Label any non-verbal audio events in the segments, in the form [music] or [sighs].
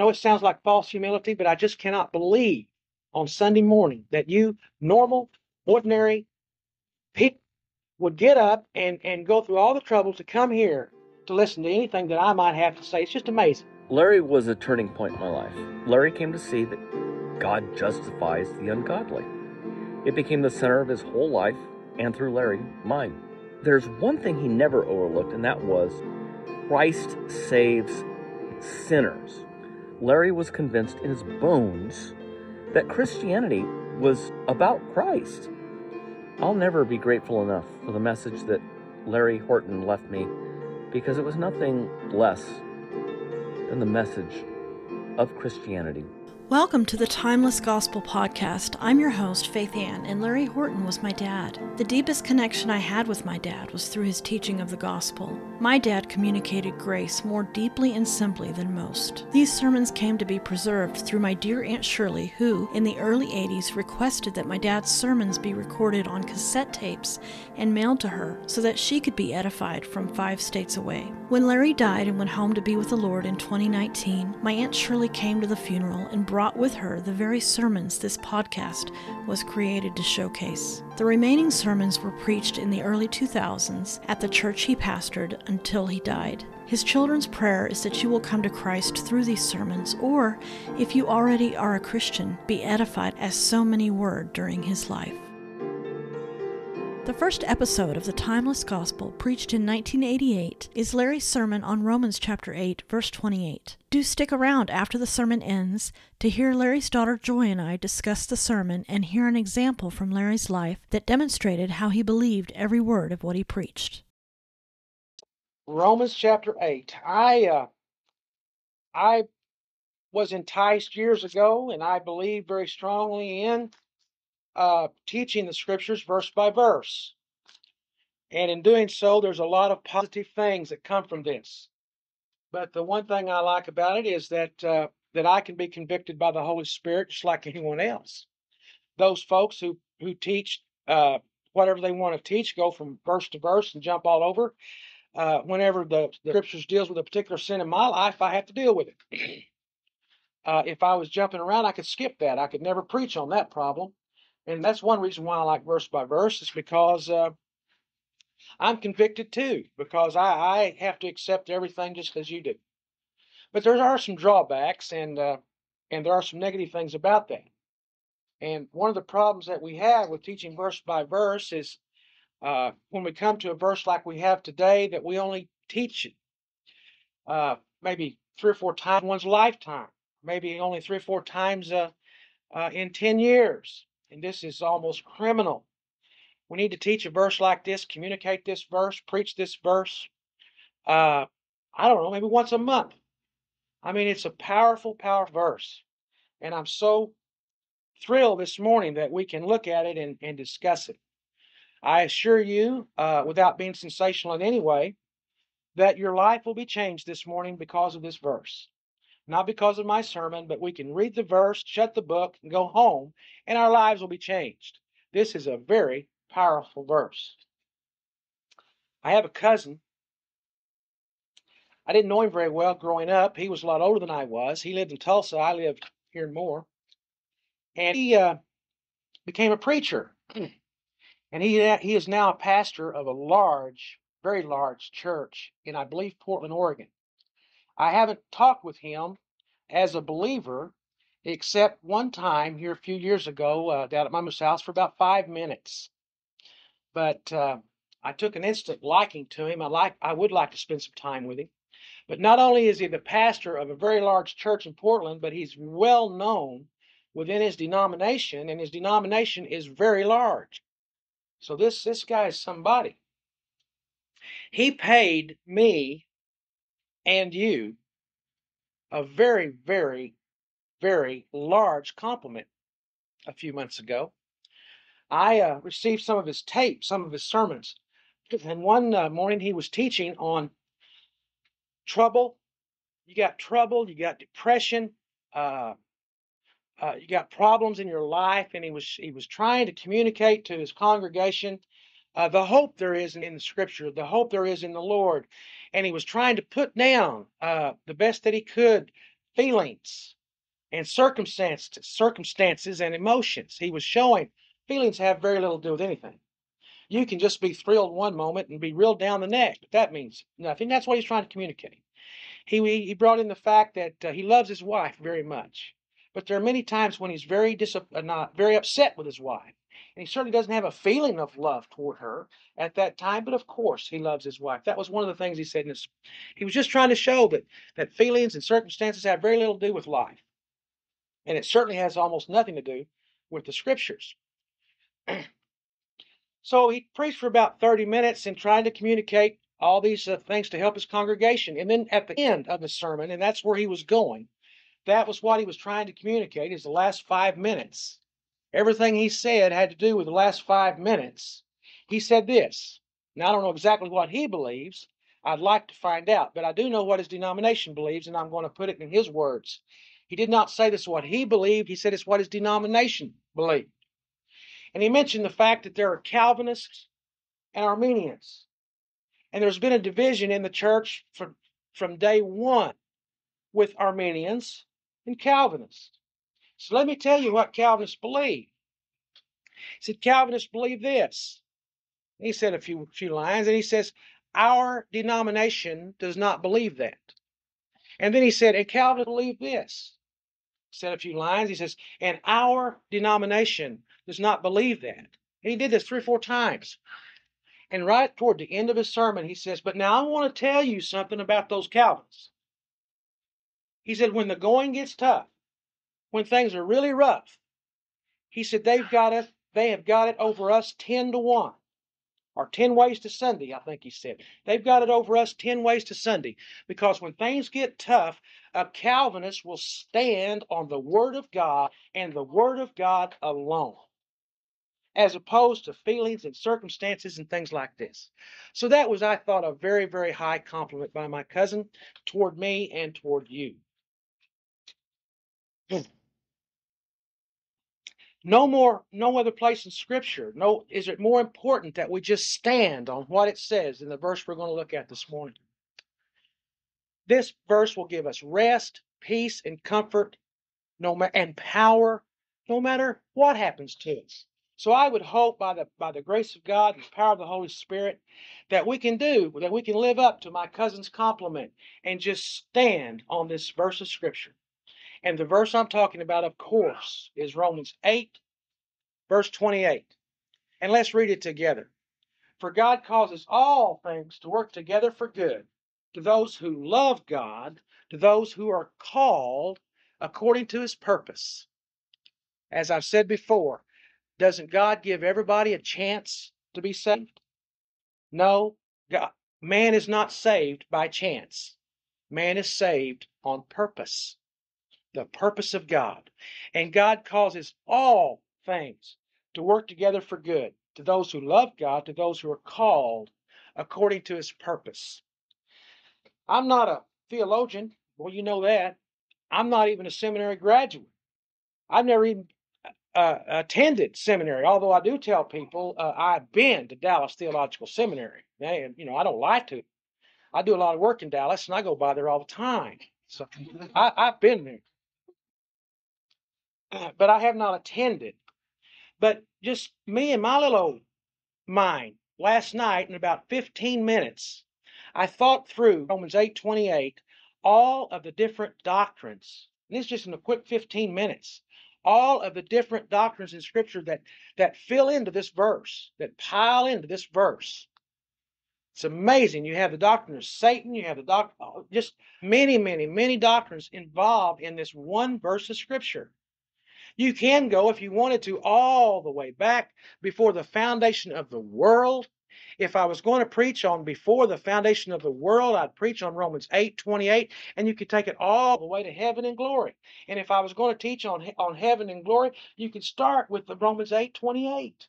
know it sounds like false humility, but I just cannot believe on Sunday morning that you, normal, ordinary people, would get up and, and go through all the trouble to come here to listen to anything that I might have to say. It's just amazing. Larry was a turning point in my life. Larry came to see that God justifies the ungodly. It became the center of his whole life, and through Larry, mine. There's one thing he never overlooked, and that was Christ saves sinners. Larry was convinced in his bones that Christianity was about Christ. I'll never be grateful enough for the message that Larry Horton left me because it was nothing less than the message of Christianity. Welcome to the Timeless Gospel Podcast. I'm your host, Faithann, and Larry Horton was my dad. The deepest connection I had with my dad was through his teaching of the gospel. My dad communicated grace more deeply and simply than most. These sermons came to be preserved through my dear Aunt Shirley, who, in the early 80s, requested that my dad's sermons be recorded on cassette tapes and mailed to her so that she could be edified from five states away. When Larry died and went home to be with the Lord in 2019, my Aunt Shirley came to the funeral and brought brought with her the very sermons this podcast was created to showcase. The remaining sermons were preached in the early 2000s at the church he pastored until he died. His children's prayer is that you will come to Christ through these sermons, or, if you already are a Christian, be edified as so many were during his life. The first episode of the Timeless Gospel, preached in 1988, is Larry's sermon on Romans chapter 8, verse 28. Do stick around after the sermon ends to hear Larry's daughter Joy and I discuss the sermon and hear an example from Larry's life that demonstrated how he believed every word of what he preached. Romans chapter 8. I uh, I was enticed years ago and I believe very strongly in uh, teaching the scriptures verse by verse. And in doing so, there's a lot of positive things that come from this. But the one thing I like about it is that uh, that I can be convicted by the Holy Spirit just like anyone else. Those folks who who teach uh, whatever they want to teach, go from verse to verse and jump all over. Uh, whenever the, the, scriptures deals with a particular sin in my life, I have to deal with it. [clears throat] Uh, if I was jumping around, I could skip that. I could never preach on that problem. And that's one reason why I like verse by verse is because uh, I'm convicted too, because I, I have to accept everything just as you do. But there are some drawbacks and uh, and there are some negative things about that. And one of the problems that we have with teaching verse by verse is uh, when we come to a verse like we have today, that we only teach it uh, maybe three or four times in one's lifetime, maybe only three or four times uh, uh in 10 years. And this is almost criminal. We need to teach a verse like this, communicate this verse, preach this verse. Uh, I don't know, maybe once a month. I mean, it's a powerful, powerful verse. And I'm so thrilled this morning that we can look at it and, and discuss it. I assure you, uh, without being sensational in any way, that your life will be changed this morning because of this verse not because of my sermon, but we can read the verse, shut the book, and go home, and our lives will be changed. This is a very powerful verse. I have a cousin. I didn't know him very well growing up. He was a lot older than I was. He lived in Tulsa. I lived here in Moore. And he uh, became a preacher. [clears throat] And he, he is now a pastor of a large, very large church in, I believe, Portland, Oregon. I haven't talked with him as a believer except one time here a few years ago uh, down at Mama's house for about five minutes. But uh, I took an instant liking to him. I like I would like to spend some time with him. But not only is he the pastor of a very large church in Portland, but he's well known within his denomination, and his denomination is very large. So this this guy is somebody. He paid me and you a very, very, very large compliment a few months ago. I uh, received some of his tapes, some of his sermons. And one uh, morning he was teaching on trouble. You got trouble, you got depression, uh, uh, you got problems in your life, and he was he was trying to communicate to his congregation uh, the hope there is in, the Scripture, the hope there is in the Lord, and he was trying to put down uh, the best that he could feelings and circumstances, circumstances and emotions. He was showing feelings have very little to do with anything. You can just be thrilled one moment and be real down the next, but that means nothing. That's what he's trying to communicate. He he brought in the fact that uh, he loves his wife very much, but there are many times when he's very dis- uh, not very upset with his wife, and he certainly doesn't have a feeling of love toward her at that time. But of course, he loves his wife. That was one of the things he said in his. He was just trying to show that that feelings and circumstances have very little to do with life, and it certainly has almost nothing to do with the scriptures. [clears throat] so he preached for about 30 minutes and tried to communicate all these uh, things to help his congregation. And then at the end of the sermon, and that's where he was going, that was what he was trying to communicate is the last five minutes. Everything he said had to do with the last five minutes. He said this. Now, I don't know exactly what he believes. I'd like to find out, but I do know what his denomination believes, and I'm going to put it in his words. He did not say this is what he believed, he said it's what his denomination believed. And he mentioned the fact that there are Calvinists and Arminians. And there's been a division in the church from, from day one with Arminians and Calvinists. So let me tell you what Calvinists believe. He said, Calvinists believe this. He said a few, few lines, and he says, Our denomination does not believe that. And then he said, And Calvinists believe this. He said a few lines. He says, And our denomination does not believe that. And he did this three or four times. And right toward the end of his sermon, he says, But now I want to tell you something about those Calvinists. He said, When the going gets tough, when things are really rough, he said, They've got it, they have got it over us 10 to 1. Or 10 ways to Sunday, I think he said. They've got it over us 10 ways to Sunday. Because when things get tough, a Calvinist will stand on the Word of God and the Word of God alone as opposed to feelings and circumstances and things like this. So that was, I thought, a very, very high compliment by my cousin toward me and toward you. No more, no other place in Scripture. No, is it more important that we just stand on what it says in the verse we're going to look at this morning? This verse will give us rest, peace, and comfort, no ma- and power, no matter what happens to us. So I would hope by the by the grace of God and the power of the Holy Spirit that we can do, that we can live up to my cousin's compliment and just stand on this verse of scripture. And the verse I'm talking about, of course, is Romans 8, verse 28. And let's read it together. For God causes all things to work together for good to those who love God, to those who are called according to his purpose. As I've said before, doesn't God give everybody a chance to be saved? No, God, man is not saved by chance. Man is saved on purpose, the purpose of God. And God causes all things to work together for good to those who love God, to those who are called according to his purpose. I'm not a theologian. Well, you know that. I'm not even a seminary graduate. I've never even uh, attended seminary, although I do tell people uh, I've been to Dallas Theological Seminary. And, you know, I don't like to. I do a lot of work in Dallas, and I go by there all the time. So I, I've been there, [clears throat] but I have not attended. But just me and my little old mind last night, in about 15 minutes, I thought through Romans 8:28, all of the different doctrines. And this just in a quick 15 minutes all of the different doctrines in scripture that that fill into this verse that pile into this verse it's amazing you have the doctrine of satan you have the doc just many many many doctrines involved in this one verse of scripture you can go if you wanted to all the way back before the foundation of the world if I was going to preach on before the foundation of the world, I'd preach on Romans 8 28, and you could take it all the way to heaven and glory. And if I was going to teach on, on heaven and glory, you could start with the Romans 8 28.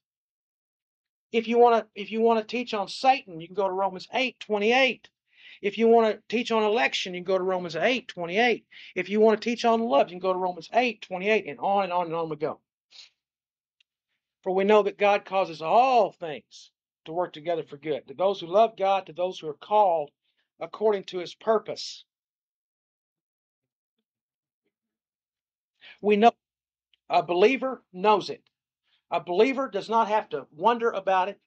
If you want to if you want to teach on Satan, you can go to Romans 8 28. If you want to teach on election, you can go to Romans 8 28. If you want to teach on love, you can go to Romans 8 28, and on and on and on we go. For we know that God causes all things to work together for good. To those who love God, to those who are called according to his purpose. We know a believer knows it. A believer does not have to wonder about it.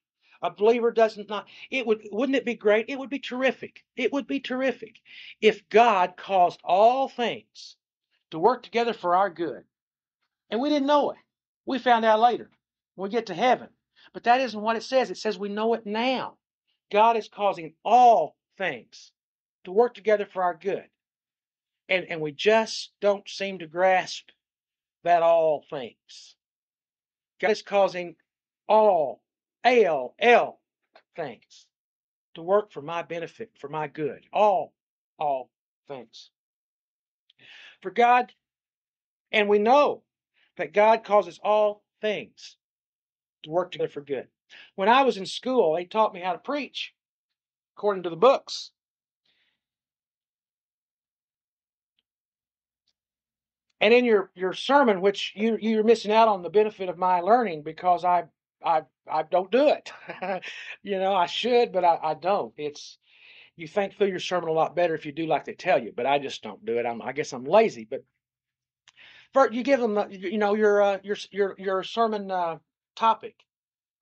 A believer doesn't not it would wouldn't it be great? It would be terrific. It would be terrific if God caused all things to work together for our good. And we didn't know it. We found out later when we get to heaven. But that isn't what it says. It says we know it now. God is causing all things to work together for our good. And and we just don't seem to grasp that all things. God is causing all L L things to work for my benefit, for my good. All, all things. For God, and we know that God causes all things to work together for good. When I was in school, they taught me how to preach according to the books. And in your, your sermon, which you you're missing out on the benefit of my learning because I I I don't do it. [laughs] you know, I should, but I, I don't. It's you think through your sermon a lot better if you do like they tell you, but I just don't do it. I'm I guess I'm lazy. But first, you give them, you know, your uh, your your your sermon uh, topic,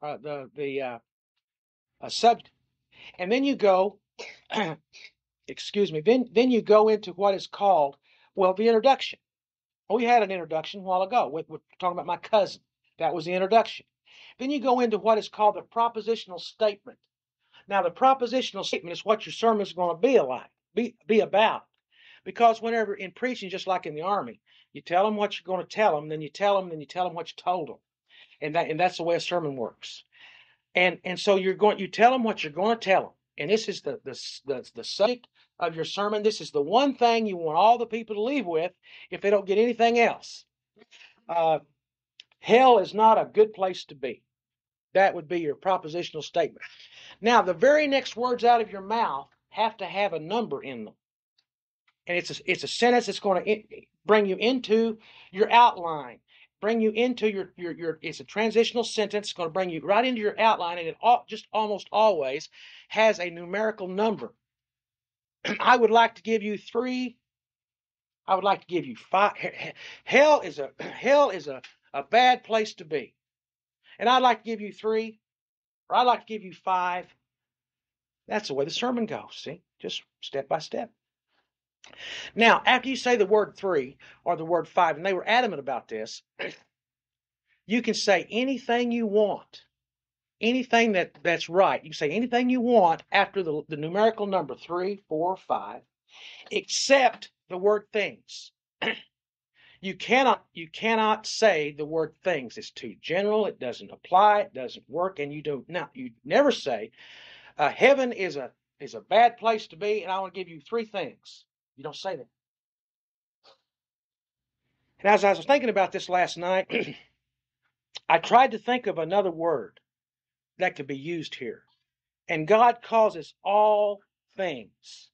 uh, the the uh, uh, subject, and then you go. [clears throat] excuse me. Then then you go into what is called well the introduction. We had an introduction a while ago. We're, we're talking about my cousin. That was the introduction. Then you go into what is called the propositional statement. Now, the propositional statement is what your sermon is going to be like, be, be about. Because whenever in preaching, just like in the army, you tell them what you're going to tell them, then you tell them, then you tell them what you told them, and that and that's the way a sermon works. And and so you're going, you tell them what you're going to tell them, and this is the the the, the subject of your sermon. This is the one thing you want all the people to leave with if they don't get anything else. Uh, hell is not a good place to be. That would be your propositional statement. Now, the very next words out of your mouth have to have a number in them. And it's a, it's a sentence that's going to bring you into your outline, bring you into your, your, your it's a transitional sentence, it's going to bring you right into your outline, and it all, just almost always has a numerical number. [clears throat] I would like to give you three. I would like to give you five. Hell is a [clears throat] hell is a, a bad place to be. And I'd like to give you three, or I'd like to give you five. That's the way the sermon goes. See, just step by step. Now, after you say the word three or the word five, and they were adamant about this, [clears throat] you can say anything you want. Anything that, that's right. You can say anything you want after the, the numerical number three, four, five, except the word things. [clears throat] you cannot you cannot say the word things. It's too general. It doesn't apply. It doesn't work. And you don't now you never say uh, heaven is a is a bad place to be, and I want to give you three things. You don't say that. And as I was thinking about this last night, [clears throat] I tried to think of another word that could be used here. And God causes all things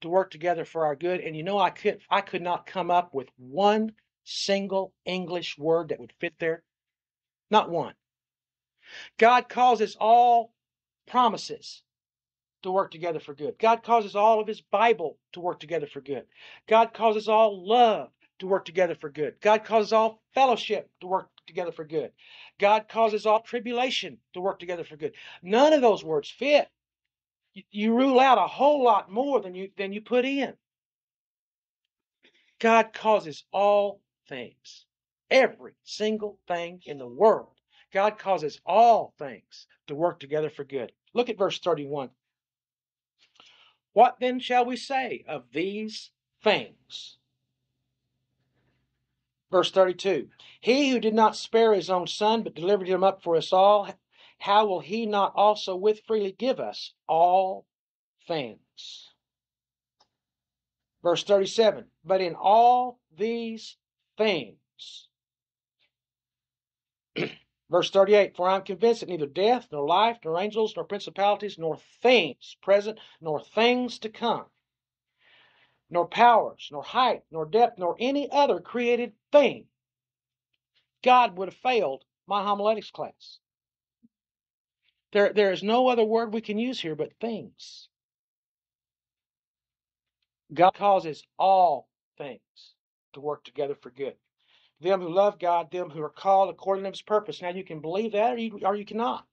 to work together for our good. And you know, I could I could not come up with one single English word that would fit there. Not one. God causes all promises to work together for good. God causes all of his Bible to work together for good. God causes all love to work together for good. God causes all fellowship to work together for good. God causes all tribulation to work together for good. None of those words fit. You, rule out a whole lot more than you than you put in. God causes all things, every single thing in the world. God causes all things to work together for good. Look at verse 31. What then shall we say of these things? Verse 32 He who did not spare his own son, but delivered him up for us all, how will he not also with freely give us all things? Verse 37 But in all these things, [clears throat] Verse 38 For I am convinced that neither death, nor life, nor angels, nor principalities, nor things present, nor things to come, nor powers, nor height, nor depth, nor any other created thing, God would have failed my homiletics class. There, there is no other word we can use here but things. God causes all things to work together for good. them who love God, them who are called according to his purpose. Now you can believe that or you, or you cannot.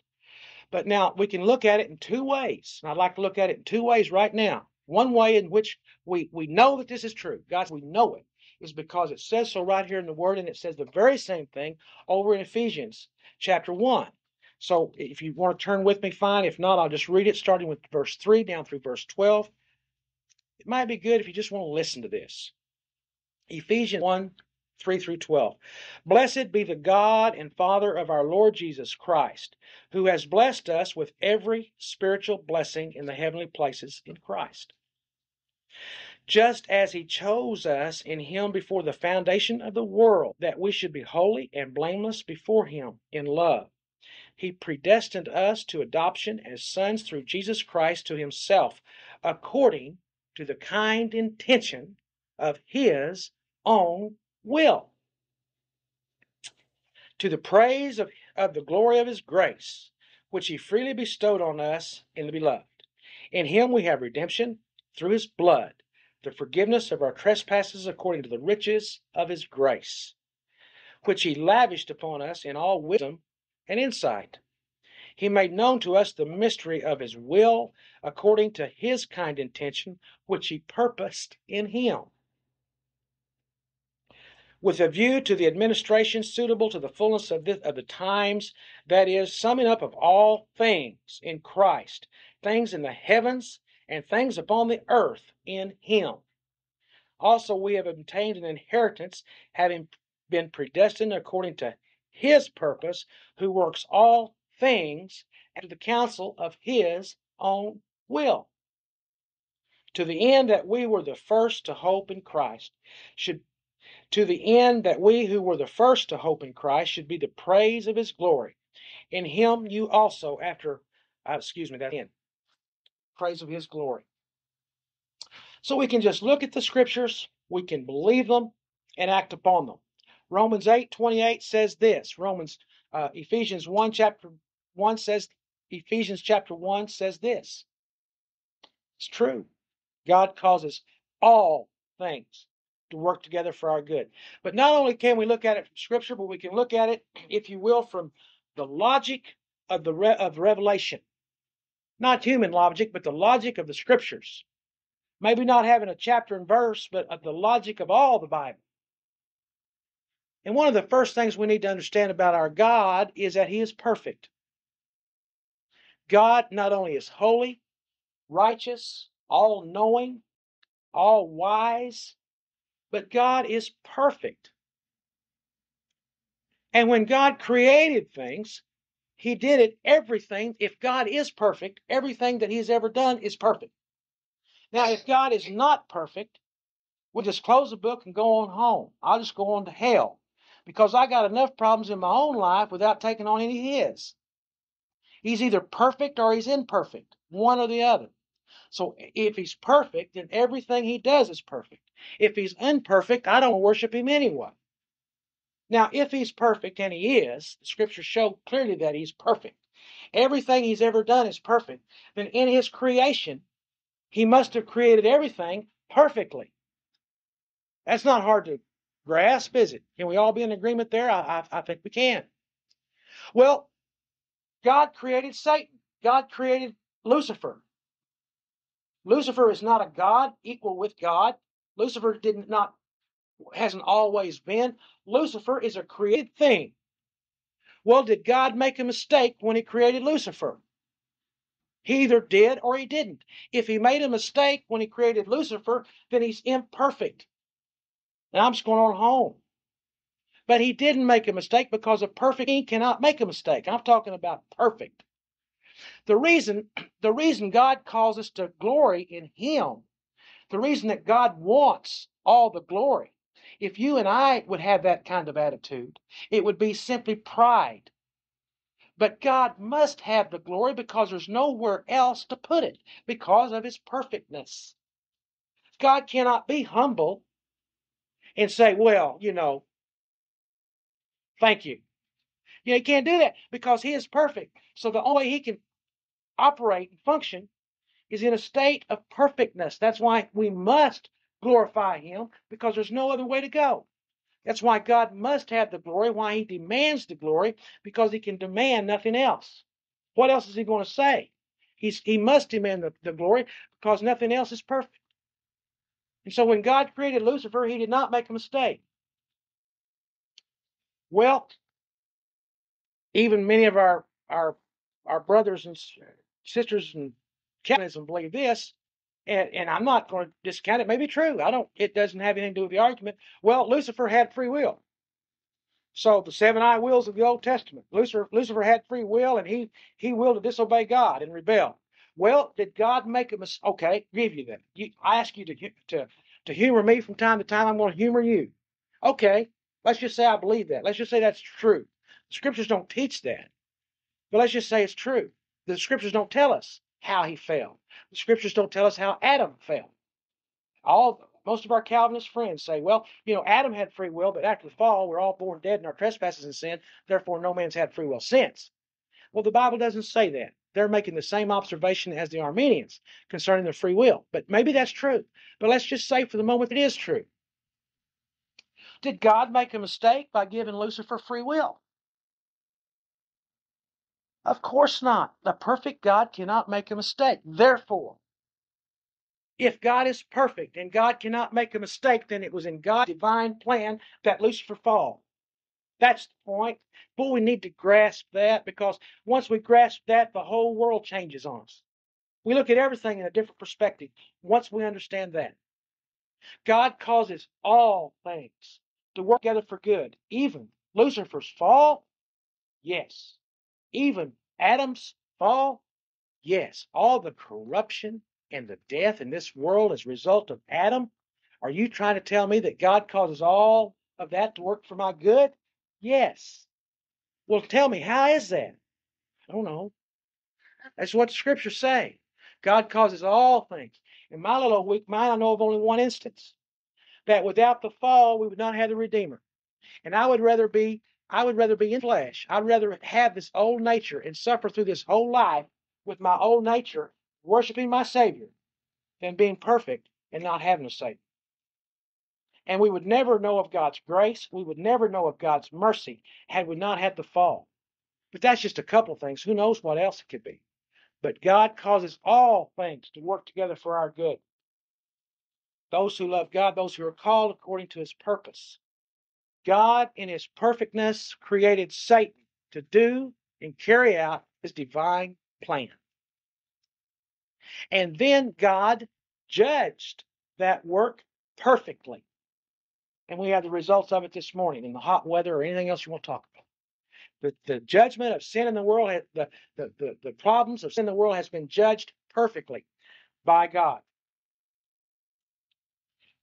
But now we can look at it in two ways. And I'd like to look at it in two ways right now. One way in which we, we know that this is true, guys, we know it, is because it says so right here in the Word, and it says the very same thing over in Ephesians chapter 1. So if you want to turn with me, fine. If not, I'll just read it starting with verse 3 down through verse 12. It might be good if you just want to listen to this. Ephesians 1 3 through 12. Blessed be the God and Father of our Lord Jesus Christ, who has blessed us with every spiritual blessing in the heavenly places in Christ. Just as he chose us in him before the foundation of the world, that we should be holy and blameless before him in love. He predestined us to adoption as sons through Jesus Christ to himself, according to the kind intention of his own will, to the praise of, of the glory of his grace, which he freely bestowed on us in the beloved. In him we have redemption through his blood, the forgiveness of our trespasses according to the riches of his grace, which he lavished upon us in all wisdom and insight. He made known to us the mystery of his will according to his kind intention, which he purposed in him with a view to the administration suitable to the fullness of, this, of the times, that is, summing up of all things in Christ, things in the heavens and things upon the earth in Him. Also, we have obtained an inheritance, having been predestined according to His purpose, who works all things after the counsel of His own will. To the end that we were the first to hope in Christ, should to the end that we who were the first to hope in Christ should be the praise of his glory. In him you also, after, uh, excuse me, that end, praise of his glory. So we can just look at the scriptures, we can believe them, and act upon them. Romans 8 28 says this. Romans, uh, Ephesians 1 chapter 1 says, Ephesians chapter 1 says this. It's true. God causes all things to work together for our good. But not only can we look at it from Scripture, but we can look at it, if you will, from the logic of the re- of Revelation, not human logic, but the logic of the Scriptures. Maybe not having a chapter and verse, but the logic of all the Bible. And one of the first things we need to understand about our God is that He is perfect. God not only is holy, righteous, all knowing, all wise, but God is perfect. And when God created things, He did it, everything. If God is perfect, everything that He's ever done is perfect. Now, if God is not perfect, we'll just close the book and go on home. I'll just go on to hell because I got enough problems in my own life without taking on any of His. He's either perfect or He's imperfect, one or the other. So if He's perfect, then everything He does is perfect. If he's imperfect, I don't worship him anyway. Now, if he's perfect, and he is, the scriptures show clearly that he's perfect. Everything he's ever done is perfect. Then in his creation, he must have created everything perfectly. That's not hard to grasp, is it? Can we all be in agreement there? I, I, I think we can. Well, God created Satan. God created Lucifer. Lucifer is not a God equal with God. Lucifer did not hasn't always been. Lucifer is a created thing. Well, did God make a mistake when he created Lucifer? He either did or he didn't. If he made a mistake when he created Lucifer, then he's imperfect. And I'm just going on home. But he didn't make a mistake because a perfect being cannot make a mistake. I'm talking about perfect. The reason, [clears throat] the reason God calls us to glory in him the reason that God wants all the glory, if you and I would have that kind of attitude, it would be simply pride. But God must have the glory because there's nowhere else to put it because of his perfectness. God cannot be humble and say, well, you know, thank you. You know, he can't do that because he is perfect. So the only way he can operate and function is in a state of perfectness. That's why we must glorify him because there's no other way to go. That's why God must have the glory, why he demands the glory, because he can demand nothing else. What else is he going to say? He's, he must demand the, the glory because nothing else is perfect. And so when God created Lucifer, he did not make a mistake. Well, even many of our our our brothers and sisters and Calvinism believe this, and, and I'm not going to discount it. May be true. I don't. It doesn't have anything to do with the argument. Well, Lucifer had free will. So the seven eye wills of the Old Testament. Lucifer Lucifer had free will, and he he willed to disobey God and rebel. Well, did God make a mistake? Okay, give you that. You, I ask you to to to humor me from time to time. I'm going to humor you. Okay, let's just say I believe that. Let's just say that's true. The scriptures don't teach that, but let's just say it's true. The scriptures don't tell us how he fell. The scriptures don't tell us how Adam fell. All most of our Calvinist friends say, well, you know, Adam had free will, but after the fall, we're all born dead in our trespasses and sin. Therefore, no man's had free will since. Well, the Bible doesn't say that. They're making the same observation as the Arminians concerning the free will. But maybe that's true. But let's just say for the moment it is true. Did God make a mistake by giving Lucifer free will? Of course not. The perfect God cannot make a mistake. Therefore, if God is perfect and God cannot make a mistake, then it was in God's divine plan that Lucifer fall. That's the point. But we need to grasp that because once we grasp that, the whole world changes on us. We look at everything in a different perspective once we understand that. God causes all things to work together for good, even Lucifer's fall. Yes. Even Adam's fall. Yes. All the corruption and the death in this world as a result of Adam. Are you trying to tell me that God causes all of that to work for my good? Yes. Well, tell me, how is that? I don't know. That's what the scriptures say. God causes all things. In my little weak mind, I know of only one instance that without the fall, we would not have the Redeemer. And I would rather be, I would rather be in flesh. I'd rather have this old nature and suffer through this whole life with my old nature, worshiping my Savior, than being perfect and not having a Savior. And we would never know of God's grace. We would never know of God's mercy had we not had the fall. But that's just a couple of things. Who knows what else it could be? But God causes all things to work together for our good. Those who love God, those who are called according to his purpose. God, in his perfectness, created Satan to do and carry out his divine plan. And then God judged that work perfectly. And we have the results of it this morning in the hot weather or anything else you want to talk about. The, the judgment of sin in the world, the, the, the, the problems of sin in the world has been judged perfectly by God.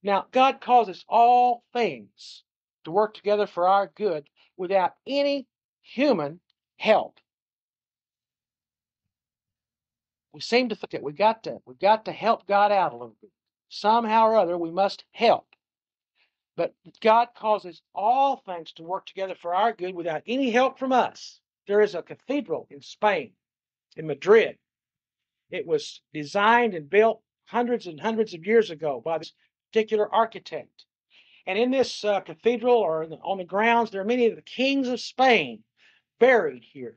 Now, God causes all things to work together for our good without any human help. We seem to think that we got to we got to help God out a little bit. Somehow or other, we must help. But God causes all things to work together for our good without any help from us. There is a cathedral in Spain, in Madrid. It was designed and built hundreds and hundreds of years ago by this particular architect. And in this uh, cathedral or the, on the grounds, there are many of the kings of Spain buried here.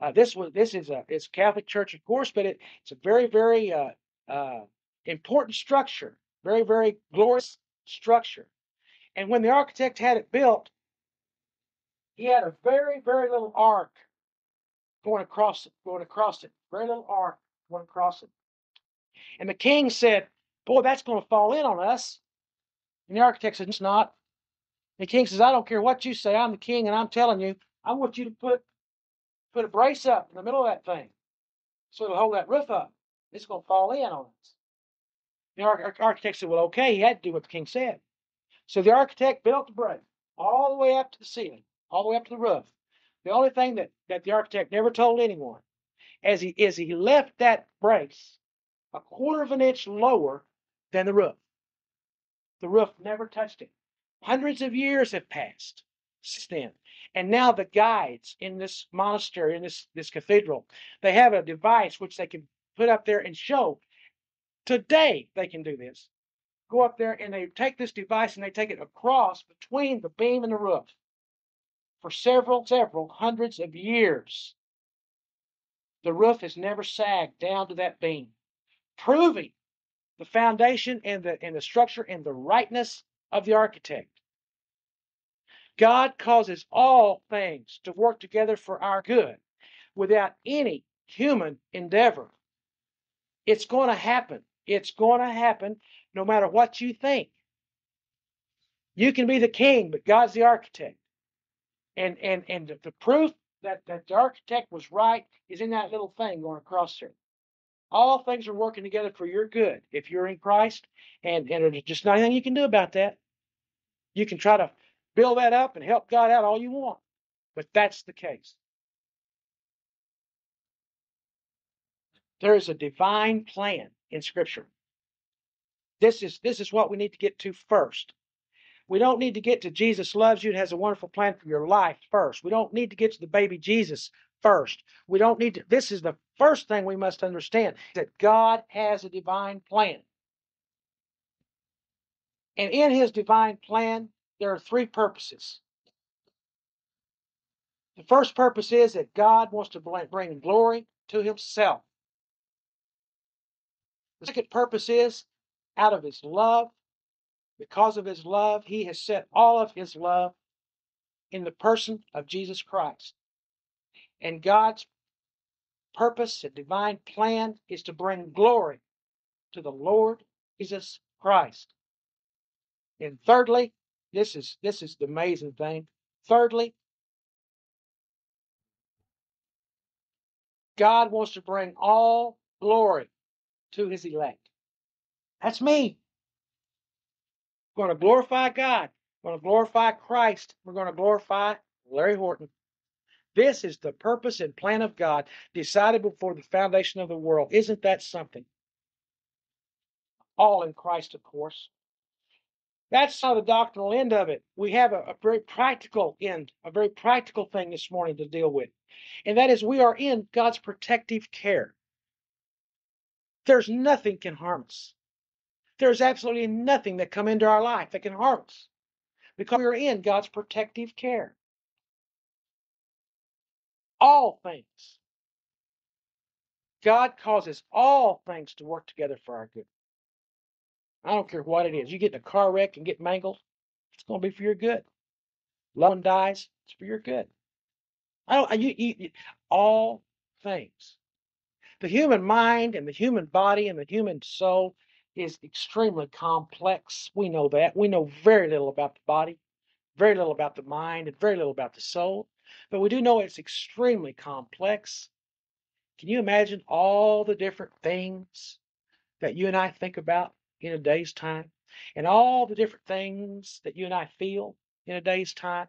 Uh, this was this is a it's Catholic Church, of course, but it, it's a very very uh, uh important structure, very very glorious structure. And when the architect had it built, he had a very, very little arc going across it, going across it, very little arc going across it. And the king said, Boy, that's going to fall in on us. And the architect said, It's not. And The king says, I don't care what you say. I'm the king, and I'm telling you, I want you to put put a brace up in the middle of that thing so it'll hold that roof up. It's going to fall in on us. The architect said, Well, okay, he had to do what the king said. So the architect built the brace all the way up to the ceiling, all the way up to the roof. The only thing that, that the architect never told anyone as he is he left that brace a quarter of an inch lower than the roof. The roof never touched it. Hundreds of years have passed since then. And now the guides in this monastery, in this, this cathedral, they have a device which they can put up there and show Today they can do this. go up there and they take this device and they take it across between the beam and the roof for several, several hundreds of years. The roof has never sagged down to that beam, proving the foundation and the, and the structure and the rightness of the architect. God causes all things to work together for our good without any human endeavor. It's going to happen. It's going to happen no matter what you think. You can be the king, but God's the architect. And and and the, the proof that, that the architect was right is in that little thing going across there. All things are working together for your good if you're in Christ, and, and there's just nothing you can do about that. You can try to build that up and help God out all you want, but that's the case. There is a divine plan in Scripture. This is this is what we need to get to first. We don't need to get to Jesus loves you and has a wonderful plan for your life first. We don't need to get to the baby Jesus first. We don't need to. This is the first thing we must understand that God has a divine plan. And in his divine plan, there are three purposes. The first purpose is that God wants to bring glory to himself. The second purpose is out of his love, because of his love, he has set all of his love in the person of Jesus Christ. And God's purpose and divine plan is to bring glory to the Lord Jesus Christ. And thirdly, this is this is the amazing thing. Thirdly, God wants to bring all glory to his elect. That's me. We're going to glorify God. We're going to glorify Christ. We're going to glorify Larry Horton. This is the purpose and plan of God decided before the foundation of the world. Isn't that something? All in Christ, of course. That's not the doctrinal end of it. We have a, a, very practical end, a very practical thing this morning to deal with. And that is we are in God's protective care. There's nothing can harm us. There's absolutely nothing that come into our life that can harm us because we're in God's protective care. All things. God causes all things to work together for our good. I don't care what it is. You get in a car wreck and get mangled, it's going to be for your good. Loved one dies, it's for your good. I don't. You, you, all things. The human mind and the human body and the human soul is extremely complex. We know that. We know very little about the body, very little about the mind, and very little about the soul. But we do know it's extremely complex. Can you imagine all the different things that you and I think about in a day's time? And all the different things that you and I feel in a day's time?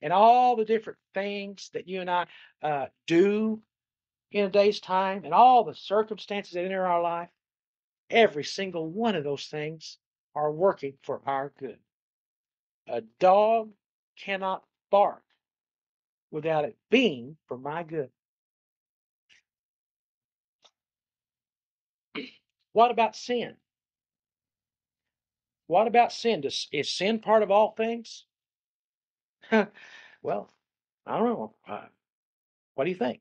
And all the different things that you and I uh, do in a day's time? And all the circumstances that enter our life? Every single one of those things are working for our good. A dog cannot bark without it being for my good. What about sin? What about sin? Does, is sin part of all things? [laughs] well, I don't know. Uh, what do you think?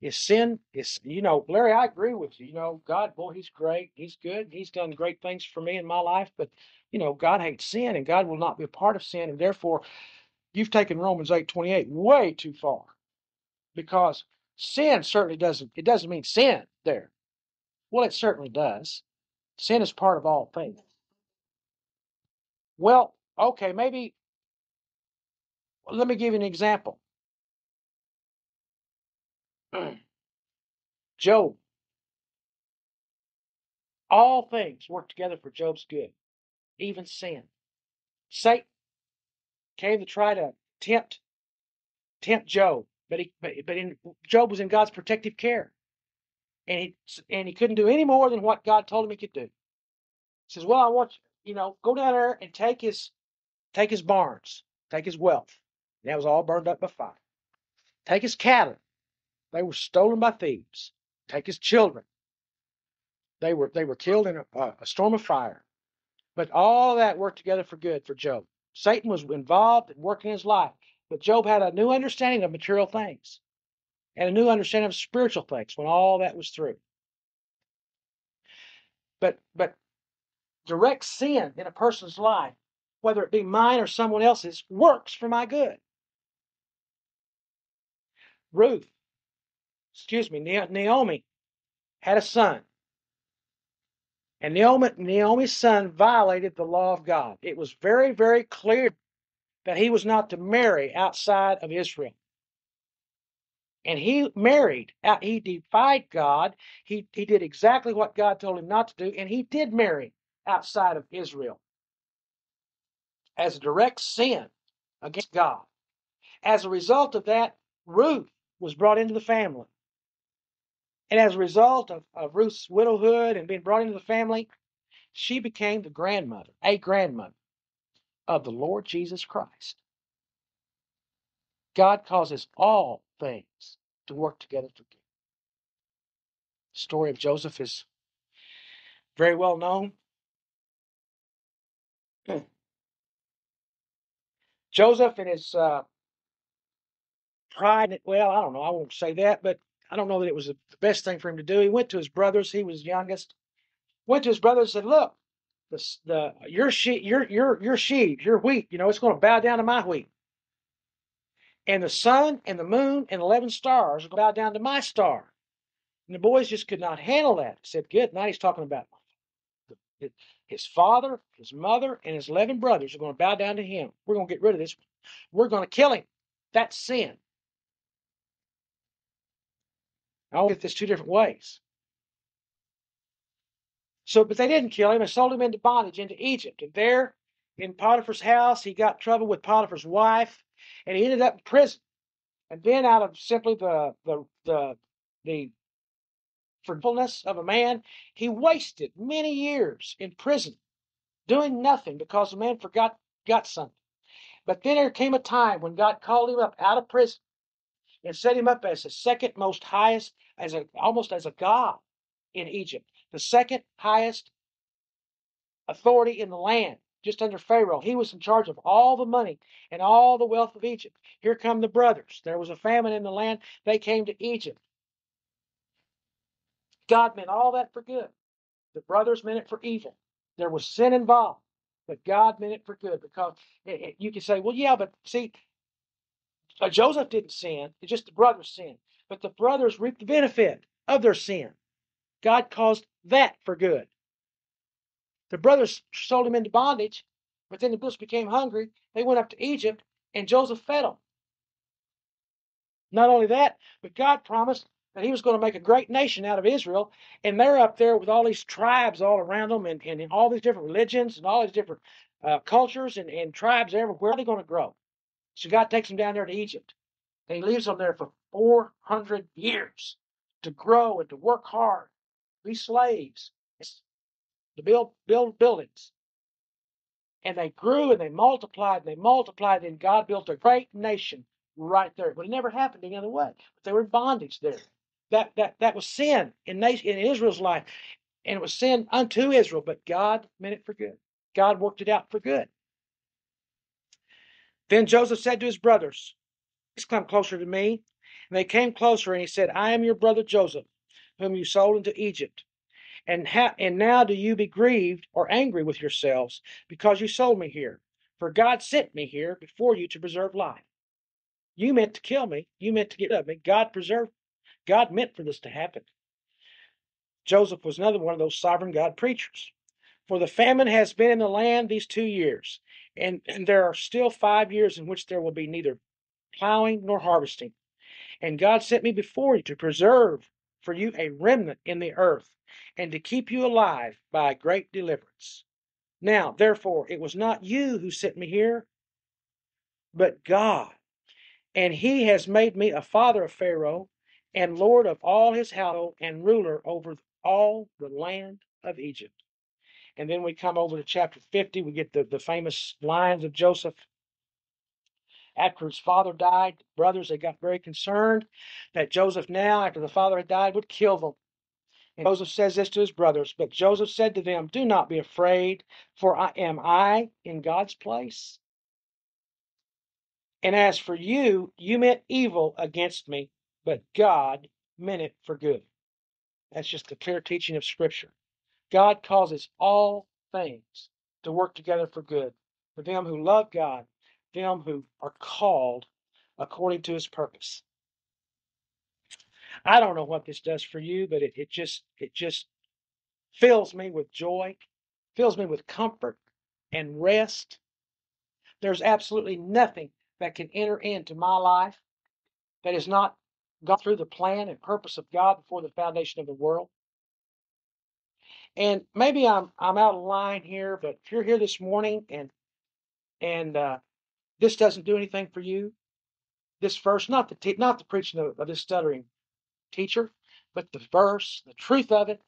Is sin is you know, Larry, I agree with you. You know, God, boy, He's great. He's good. He's done great things for me in my life. But you know, God hates sin, and God will not be a part of sin, and therefore, you've taken Romans eight twenty eight way too far, because sin certainly doesn't. It doesn't mean sin there. Well, it certainly does. Sin is part of all things. Well, okay, maybe. Let me give you an example. Mm. Job. All things work together for Job's good, even sin. Satan came to try to tempt tempt Job, but he but, but in, Job was in God's protective care, and he and he couldn't do any more than what God told him he could do. He says, "Well, I want you, you know, go down there and take his take his barns, take his wealth. And that was all burned up by fire. Take his cattle, they were stolen by thieves. Take his children. They were they were killed in a, a storm of fire. But all that worked together for good for Job. Satan was involved in working his life, but Job had a new understanding of material things and a new understanding of spiritual things when all that was through. But but direct sin in a person's life, whether it be mine or someone else's, works for my good. Ruth, excuse me, Naomi had a son. And Naomi, Naomi's son violated the law of God. It was very, very clear that he was not to marry outside of Israel. And he married, uh, he defied God. He, he did exactly what God told him not to do, and he did marry outside of Israel as a direct sin against God. As a result of that, Ruth was brought into the family. And as a result of, of Ruth's widowhood and being brought into the family, she became the grandmother, a grandmother of the Lord Jesus Christ. God causes all things to work together for good. The story of Joseph is very well known. [clears throat] Joseph and his uh, pride, well, I don't know, I won't say that, but I don't know that it was the best thing for him to do. He went to his brothers, he was youngest, went to his brothers and said, Look, the, the your sheep, your your your sheep, your wheat, you know, it's going to bow down to my wheat. And the sun and the moon and eleven stars will bow down to my star. And the boys just could not handle that. Said, Good. night." he's talking about his father, his mother, and his 11 brothers are going to bow down to him. We're going to get rid of this. We're going to kill him. That's sin. I'll get this two different ways. So, but they didn't kill him and sold him into bondage into Egypt. And there in Potiphar's house, he got trouble with Potiphar's wife, and he ended up in prison. And then, out of simply the the the the forgetfulness of a man, he wasted many years in prison, doing nothing because the man forgot got something. But then there came a time when God called him up out of prison and set him up as the second most highest, as a almost as a god in Egypt, the second highest authority in the land, just under Pharaoh. He was in charge of all the money and all the wealth of Egypt. Here come the brothers. There was a famine in the land. They came to Egypt. God meant all that for good. The brothers meant it for evil. There was sin involved, but God meant it for good because it, it, you can say, well, yeah, but see, uh, Joseph didn't sin, it's just the brothers sinned. But the brothers reaped the benefit of their sin. God caused that for good. The brothers sold him into bondage, but then the brothers became hungry. They went up to Egypt, and Joseph fed them. Not only that, but God promised that he was going to make a great nation out of Israel, and they're up there with all these tribes all around them, and, and all these different religions and all these different uh, cultures and, and tribes everywhere. Where are they going to grow? So God takes them down there to Egypt. And he leaves them there for 400 years to grow and to work hard, be slaves, to build, build buildings. And they grew and they multiplied and they multiplied, and God built a great nation right there. But it never happened any other way. But they were in bondage there. That that that was sin in nation, in Israel's life, and it was sin unto Israel. But God meant it for good. God worked it out for good. Then Joseph said to his brothers, Please come closer to me. And they came closer, and he said, I am your brother Joseph, whom you sold into Egypt. And, ha- and now do you be grieved or angry with yourselves because you sold me here? For God sent me here before you to preserve life. You meant to kill me. You meant to get rid of me. God preserved. God meant for this to happen. Joseph was another one of those sovereign God preachers. For the famine has been in the land these two years, and, and there are still five years in which there will be neither plowing nor harvesting. And God sent me before you to preserve for you a remnant in the earth, and to keep you alive by a great deliverance. Now, therefore, it was not you who sent me here, but God. And he has made me a father of Pharaoh, and lord of all his household, and ruler over all the land of Egypt. And then we come over to chapter 50. We get the, the famous lines of Joseph. After his father died, brothers, they got very concerned that Joseph now, after the father had died, would kill them. And Joseph says this to his brothers, but Joseph said to them, Do not be afraid, for I am I in God's place. And as for you, you meant evil against me, but God meant it for good. That's just the clear teaching of Scripture. God causes all things to work together for good for them who love God, them who are called according to his purpose. I don't know what this does for you, but it, it just it just fills me with joy, fills me with comfort and rest. There's absolutely nothing that can enter into my life that has not gone through the plan and purpose of God before the foundation of the world. And maybe I'm I'm out of line here, but if you're here this morning and and uh, this doesn't do anything for you, this verse, not the te- not the preaching of, of this stuttering teacher, but the verse, the truth of it.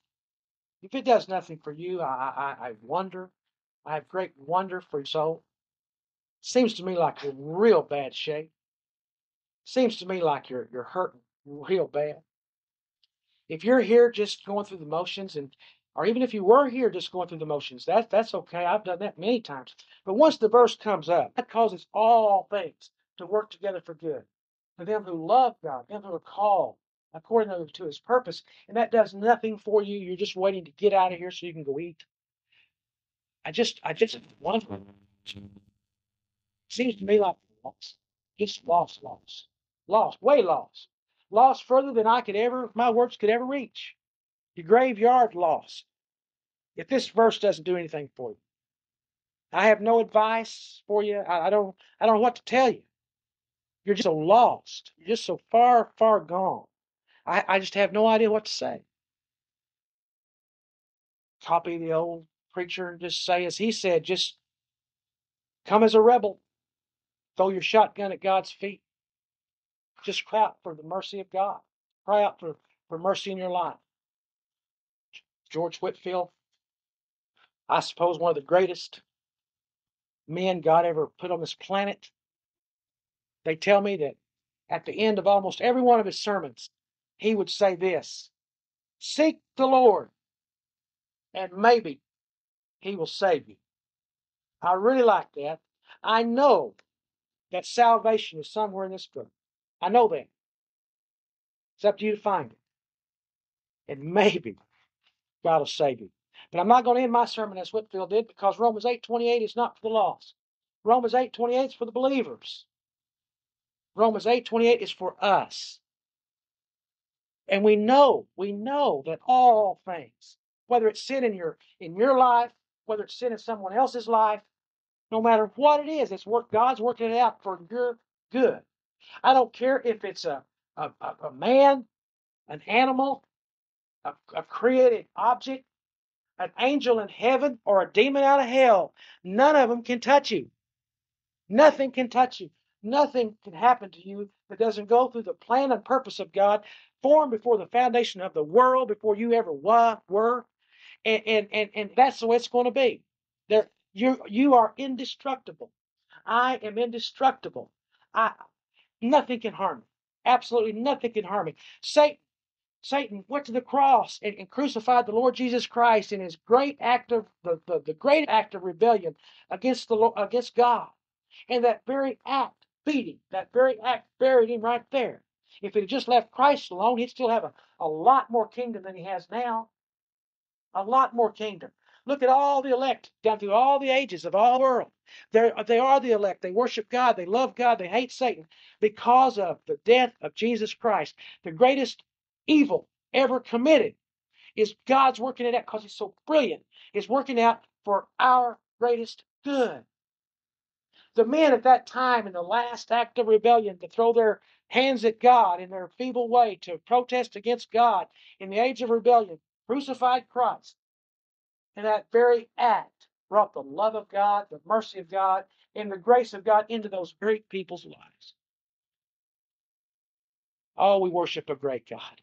If it does nothing for you, I, I, I wonder. I have great wonder for your soul. Seems to me like you're in real bad shape. Seems to me like you're you're hurting real bad. If you're here just going through the motions, and or even if you were here just going through the motions, that that's okay. I've done that many times. But once the verse comes up, that causes all things to work together for good. For them who love God, them who are called according to his purpose. And that does nothing for you. You're just waiting to get out of here so you can go eat. I just, I just wonder. Seems to me like lost. Just lost, lost. Lost, way lost. Lost further than I could ever, my words could ever reach. Your graveyard lost. If this verse doesn't do anything for you, I have no advice for you. I, I don't, I don't know what to tell you. You're just so lost. You're just so far, far gone. I, I just have no idea what to say. Copy the old preacher and just say, as he said, just come as a rebel. Throw your shotgun at God's feet. Just cry out for the mercy of God. Cry out for, for mercy in your life. George Whitefield, I suppose one of the greatest men God ever put on this planet. They tell me that at the end of almost every one of his sermons, he would say this Seek the Lord, and maybe he will save you. I really like that. I know that salvation is somewhere in this book. I know that. It's up to you to find it. And maybe God will save you. But I'm not going to end my sermon as Whitefield did because Romans 8.28 is not for the lost. Romans 8.28 is for the believers. Romans 8.28 is for us. And we know, we know that all things, whether it's sin in your in your life, whether it's sin in someone else's life, no matter what it is, it's work God's working it out for your good. I don't care if it's a a, a man, an animal, a, a created object, an angel in heaven, or a demon out of hell. None of them can touch you. Nothing can touch you. Nothing can happen to you that doesn't go through the plan and purpose of God, formed before the foundation of the world, before you ever were. And, and, and, and that's the way it's going to be. There, you, you are indestructible. I am indestructible. I, nothing can harm me. Absolutely nothing can harm me. Satan, Satan went to the cross and, and crucified the Lord Jesus Christ in his great act of the, the, the great act of rebellion against the against God. And that very act beat him. That very act buried him right there. If he'd just left Christ alone, he'd still have a, a lot more kingdom than he has now. A lot more kingdom. Look at all the elect down through all the ages of all the world. They're, they are the elect. They worship God. They love God. They hate Satan because of the death of Jesus Christ. The greatest evil ever committed is God's working it out because He's so brilliant. Is working out for our greatest good. The men at that time, in the last act of rebellion, to throw their hands at God in their feeble way, to protest against God in the age of rebellion, crucified Christ. And that very act brought the love of God, the mercy of God, and the grace of God into those great people's lives. Oh, we worship a great God.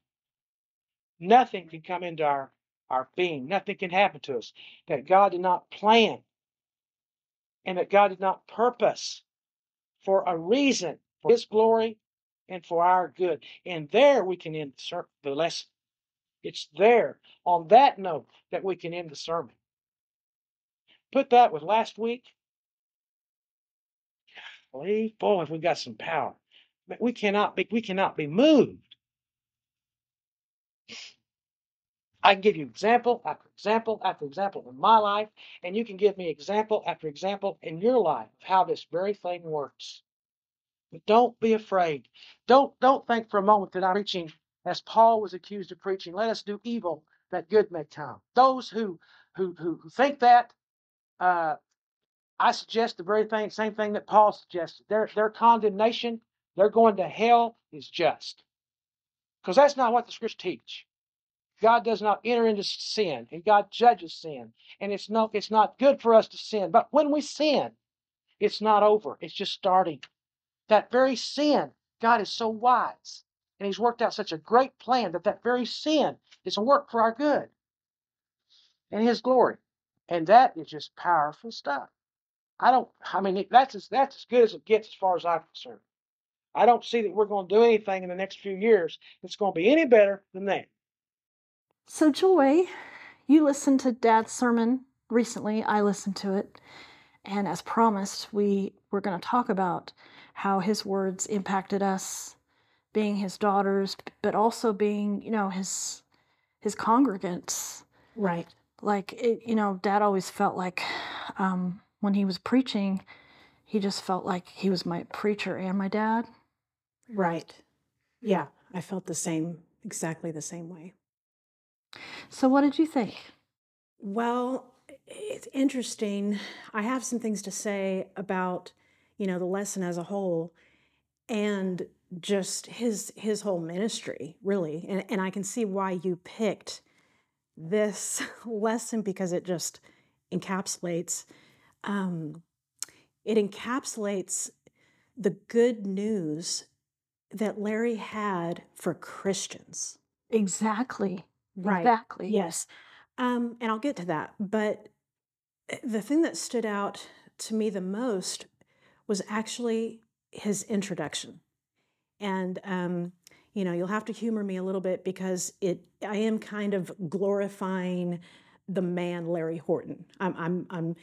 Nothing can come into our, our being, nothing can happen to us that God did not plan and that God did not purpose for a reason, for His glory and for our good. And there we can insert the lesson. It's there on that note that we can end the sermon. Put that with last week. Boy, boy, if we got some power. We cannot be, we cannot be moved. I can give you example after example after example in my life, and you can give me example after example in your life of how this very thing works. But don't be afraid. Don't don't think for a moment that I'm preaching as Paul was accused of preaching. Let us do evil that good may come. Those who who who think that, uh, I suggest the very thing, same thing that Paul suggested. Their their condemnation, they're going to hell, is just, because that's not what the scriptures teach. God does not enter into sin, and God judges sin, and it's no, it's not good for us to sin. But when we sin, it's not over; it's just starting. That very sin, God is so wise, and He's worked out such a great plan that that very sin is a work for our good and His glory, and that is just powerful stuff. I don't. I mean, that's as that's as good as it gets as far as I'm concerned. I don't see that we're going to do anything in the next few years that's going to be any better than that. So, Joy, you listened to Dad's sermon recently. I listened to it. And as promised, we were going to talk about how his words impacted us, being his daughters, but also being, you know, his his congregants. Right. Like, it, you know, Dad always felt like um, when he was preaching, he just felt like he was my preacher and my dad. Right. Yeah, I felt the same, exactly the same way. So, what did you think? Well, it's interesting. I have some things to say about, you know, the lesson as a whole and just his his whole ministry, really. And and I can see why you picked this [laughs] lesson because it just encapsulates um, it encapsulates the good news that Larry had for Christians. Exactly. Right. Exactly. Yes. Um, and I'll get to that. But eh, the thing that stood out to me the most was actually his introduction. And, um, you know, you'll have to humor me a little bit because it I am kind of glorifying the man Larry Horton. I'm I'm I'm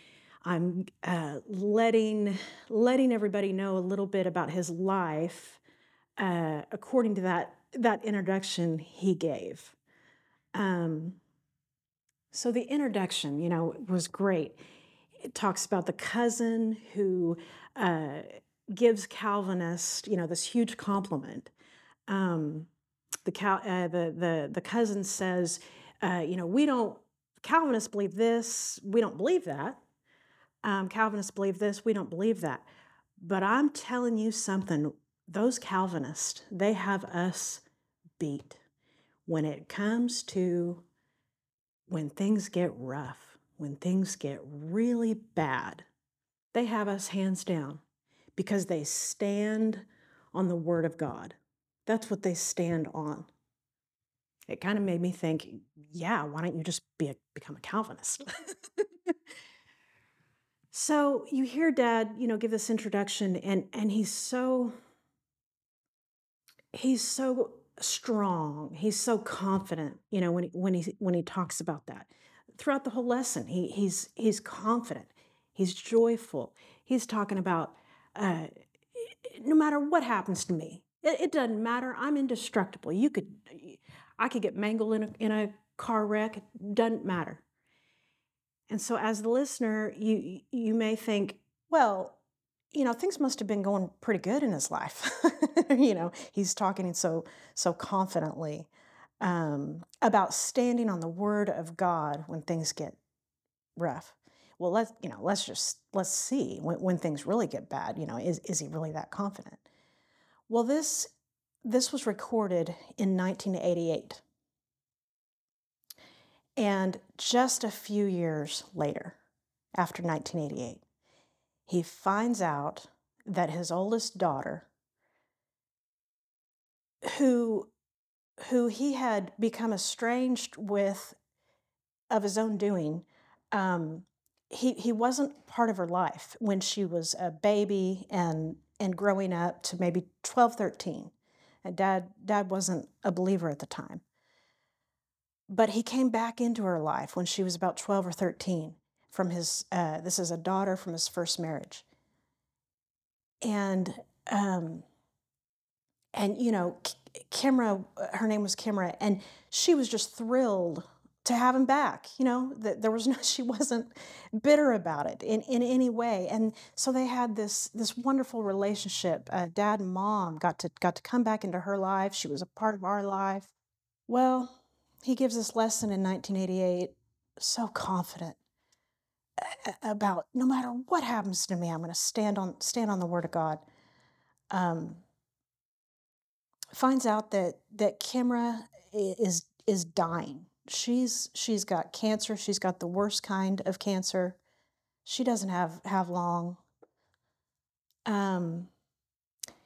I'm uh, letting letting everybody know a little bit about his life uh, according to that that introduction he gave. Um, so the introduction, you know, was great. It talks about the cousin who uh, gives Calvinist, you know, this huge compliment. Um, the, Cal- uh, the the the cousin says, uh, you know, we don't Calvinists believe this, we don't believe that. Um, Calvinists believe this, we don't believe that. But I'm telling you something. Those Calvinists, they have us beat when it comes to when things get rough, when things get really bad, they have us hands down because they stand on the Word of God. That's what they stand on. It kind of made me think, yeah, why don't you just be a, become a Calvinist? [laughs] so you hear Dad, you know, give this introduction, and and he's so he's so strong. He's so confident, you know, when he, when he when he talks about that. Throughout the whole lesson, he he's he's confident. He's joyful. He's talking about uh, no matter what happens to me, it, it, doesn't matter. I'm indestructible. You could, I could get mangled in a, in a car wreck. It doesn't matter. And so, as the listener, you you may think, well, you know, things must have been going pretty good in his life. [laughs] you know, he's talking so so confidently um, about standing on the word of God when things get rough. Well, let's you know, let's just let's see when, when things really get bad. You know, is is he really that confident? Well, this this was recorded in 1988. And just a few years later, after 1988, he finds out that his oldest daughter, who, who he had become estranged with of his own doing, um, he, he wasn't part of her life when she was a baby and, and growing up to maybe 12, 13. And dad, dad wasn't a believer at the time. but he came back into her life when she was about 12 or 13 from his uh, this is a daughter from his first marriage. And um and you know Kimra her name was Kimra and she was just thrilled to have him back you know? That there was [laughs] no she wasn't bitter about it in, in any way. And so they had this this wonderful relationship. Uh, dad and mom got to got to come back into her life. She was a part of our life. Well he gives this lesson in 1988 so confident about no matter what happens to me i'm going to stand on stand on the word of god. Um, finds out that that kimra is is dying. She's she's got cancer. She's got the worst kind of cancer. She doesn't have have long. Um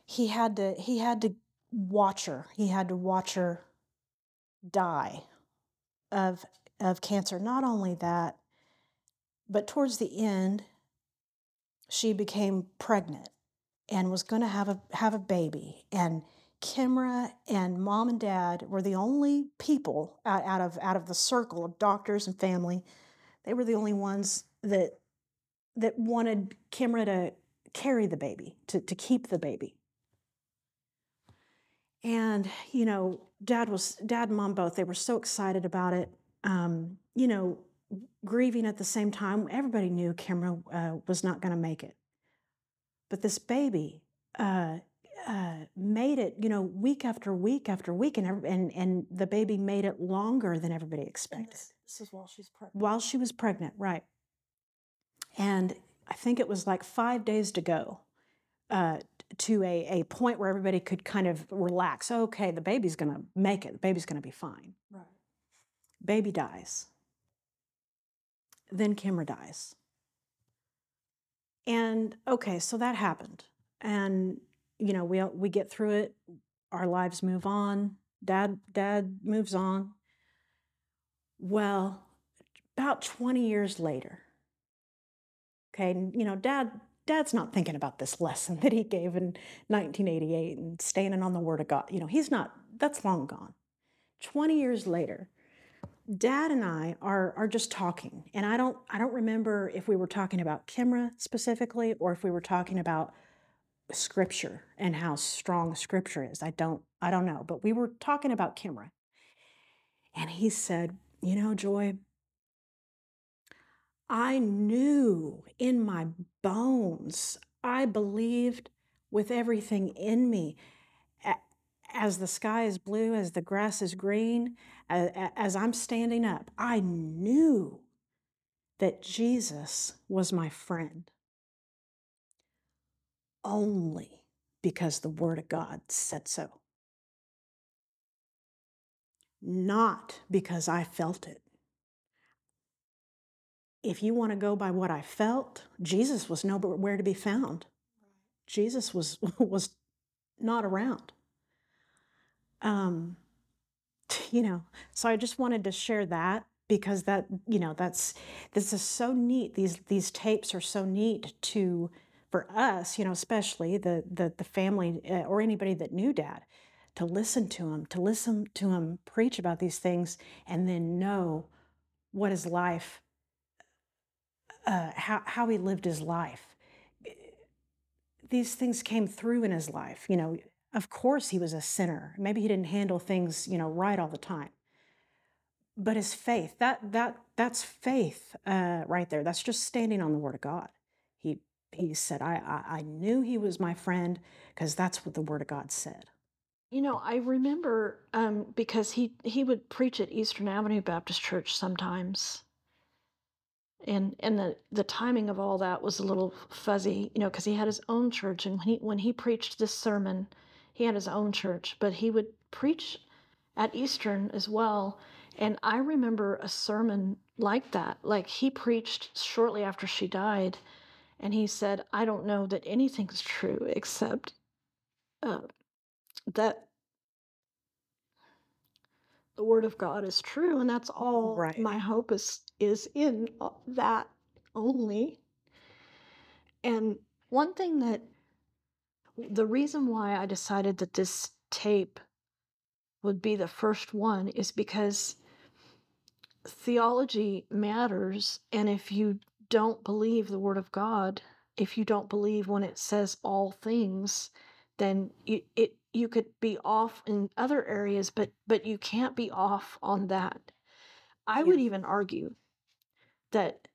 he had to he had to watch her. He had to watch her die of of cancer. Not only that but towards the end she became pregnant and was going to have a have a baby and Kimra and mom and dad were the only people out, out of out of the circle of doctors and family. They were the only ones that that wanted Kimra to carry the baby, to, to keep the baby. And, you know, dad was dad and mom both, they were so excited about it. Um, you know, grieving at the same time. Everybody knew Kimra uh, was not going to make it. But this baby, uh, uh, made it, you know, week after week after week, and every, and and the baby made it longer than everybody expected. This, this, is while she's pregnant. While she was pregnant, right? And I think it was like five days to go uh, to a a point where everybody could kind of relax. Okay, the baby's going to make it. The baby's going to be fine. Right. Baby dies. Then Kimra dies. And okay, so that happened, and you know, we we get through it. Our lives move on. Dad dad moves on. Well, about 20 years later. Okay, you know, dad dad's not thinking about this lesson [laughs] that he gave in 1988 and standing on the word of God. You know, he's not that's long gone. 20 years later, dad and I are are just talking. And I don't I don't remember if we were talking about Kimra specifically or if we were talking about scripture and how strong scripture is. I don't I don't know, but we were talking about Kimra. And he said, "You know, Joy, I knew in my bones, I believed with everything in me as the sky is blue, as the grass is green, as I'm standing up, I knew that Jesus was my friend only because the Word of God said so. Not because I felt it. If you want to go by what I felt, Jesus was nowhere to be found. Jesus was [laughs] was not around. Um, [laughs] you know, so I just wanted to share that because that you know that's this is so neat. These these tapes are so neat to for us, you know, especially the the, the family uh, or anybody that knew dad, to listen to him, to listen to him preach about these things, and then know what his life, uh, how how he lived his life. These things came through in his life. You know, of course he was a sinner. Maybe he didn't handle things, you know, right all the time. But his faith, that that that's faith uh, right there. That's just standing on the word of God. He he said, I, I, I knew he was my friend because that's what the Word of God said. You know, I remember um, because he, he would preach at Eastern Avenue Baptist Church sometimes. And and the, the timing of all that was a little fuzzy, you know, because he had his own church. And when he, when he preached this sermon, he had his own church, but he would preach at Eastern as well. And I remember a sermon like that. Like he preached shortly after she died and he said, I don't know that anything's true except uh, that the word of God is true. And that's all right. my hope is, is in uh, that only. And one thing that the reason why I decided that this tape would be the first one is because theology matters. And if you don't believe the Word of God, if you don't believe when it says all things, then it, it you could be off in other areas, but but you can't be off on that. I Yeah. would even argue that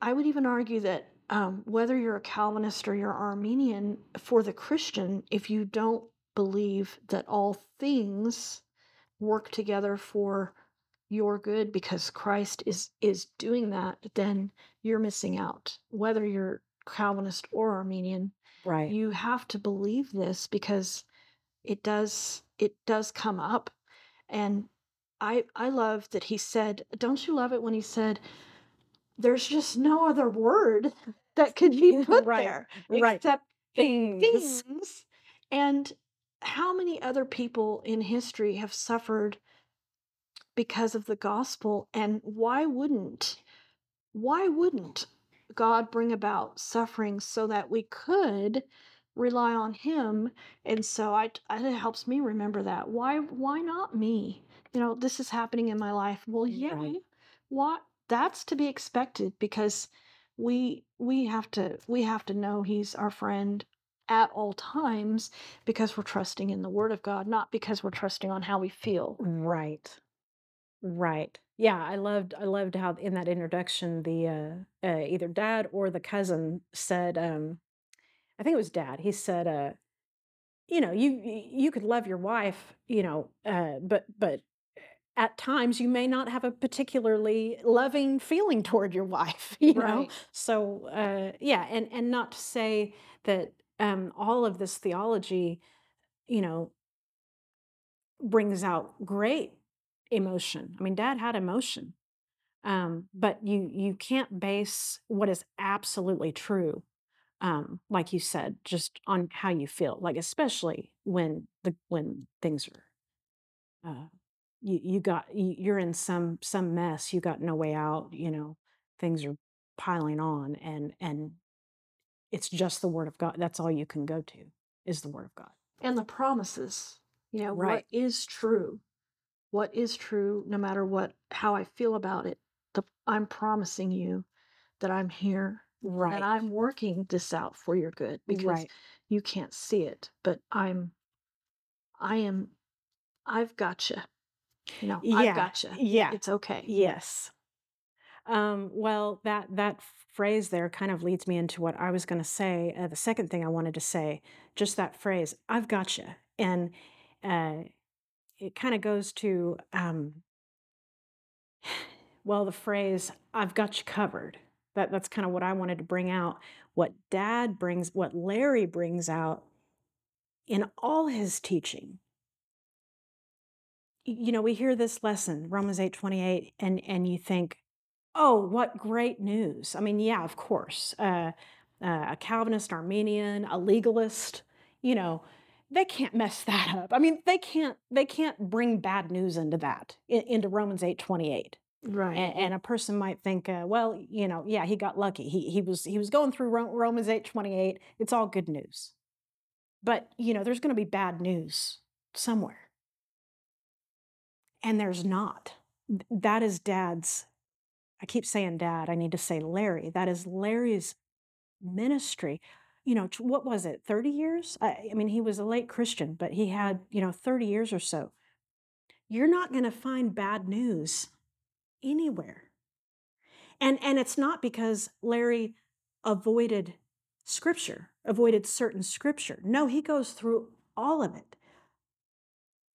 I would even argue that um, whether you're a Calvinist or you're Arminian, for the Christian, if you don't believe that all things work together for your good because Christ is is doing that, then you're missing out. Whether you're Calvinist or Arminian, Right. you have to believe this because it does it does come up and i i love that he said don't you love it when he said there's just no other word that could be [laughs] put Right, there right. except Things. things and how many other people in history have suffered because of the gospel and why wouldn't why wouldn't god bring about suffering so that we could rely on him and so I, I it helps me remember that why why not me you know this is happening in my life well yeah Right. what that's to be expected because we we have to we have to know he's our friend at all times because we're trusting in the word of god not because we're trusting on how we feel Right. Right. Yeah, I loved I loved how in that introduction the uh, uh either dad or the cousin said um I think it was dad. He said uh you know, you you could love your wife, you know, uh but but at times you may not have a particularly loving feeling toward your wife, [laughs] you know. So uh yeah, and and not to say that um all of this theology, you know, brings out great emotion. I mean, dad had emotion. Um, but you you can't base what is absolutely true, um, like you said, just on how you feel. Like especially when the when things are uh, you you got you, you're in some some mess. You got no way out. You know things are piling on, and and it's just the word of God. That's all you can go to is the word of God. and the promises you know what Right. is true what is true no matter what how i feel about it the, i'm promising you that i'm here Right. and i'm working this out for your good because right. you can't see it but i'm i am i've gotcha you know i've Yeah. gotcha Yeah. it's okay Yes. Um, well, that that phrase there kind of leads me into what I was going to say. Uh, the second thing I wanted to say, just that phrase, "I've got you," and uh, it kind of goes to, um, [sighs] well, the phrase "I've got you covered." That that's kind of what I wanted to bring out. What Dad brings, what Larry brings out in all his teaching. You know, we hear this lesson, Romans eight twenty eight, and and you think, Oh, what great news. I mean, yeah, of course. Uh, uh, a Calvinist, Arminian, a legalist, you know, they can't mess [laughs] that up. I mean, they can't they can't bring bad news into that in, into Romans 8:28. right And, and a person might think, uh, well, you know, yeah, he got lucky. He he was he was going through Ro- Romans 8:28. It's all good news. But, you know, there's going to be bad news somewhere. And there's not. That is dad's I keep saying dad, I need to say Larry. That is Larry's ministry. You know, what was it, 30 years? I, I mean, he was a late Christian, but he had, you know, 30 years or so. You're not going to find bad news anywhere. And and it's not because Larry avoided scripture, avoided certain scripture. No, he goes through all of it.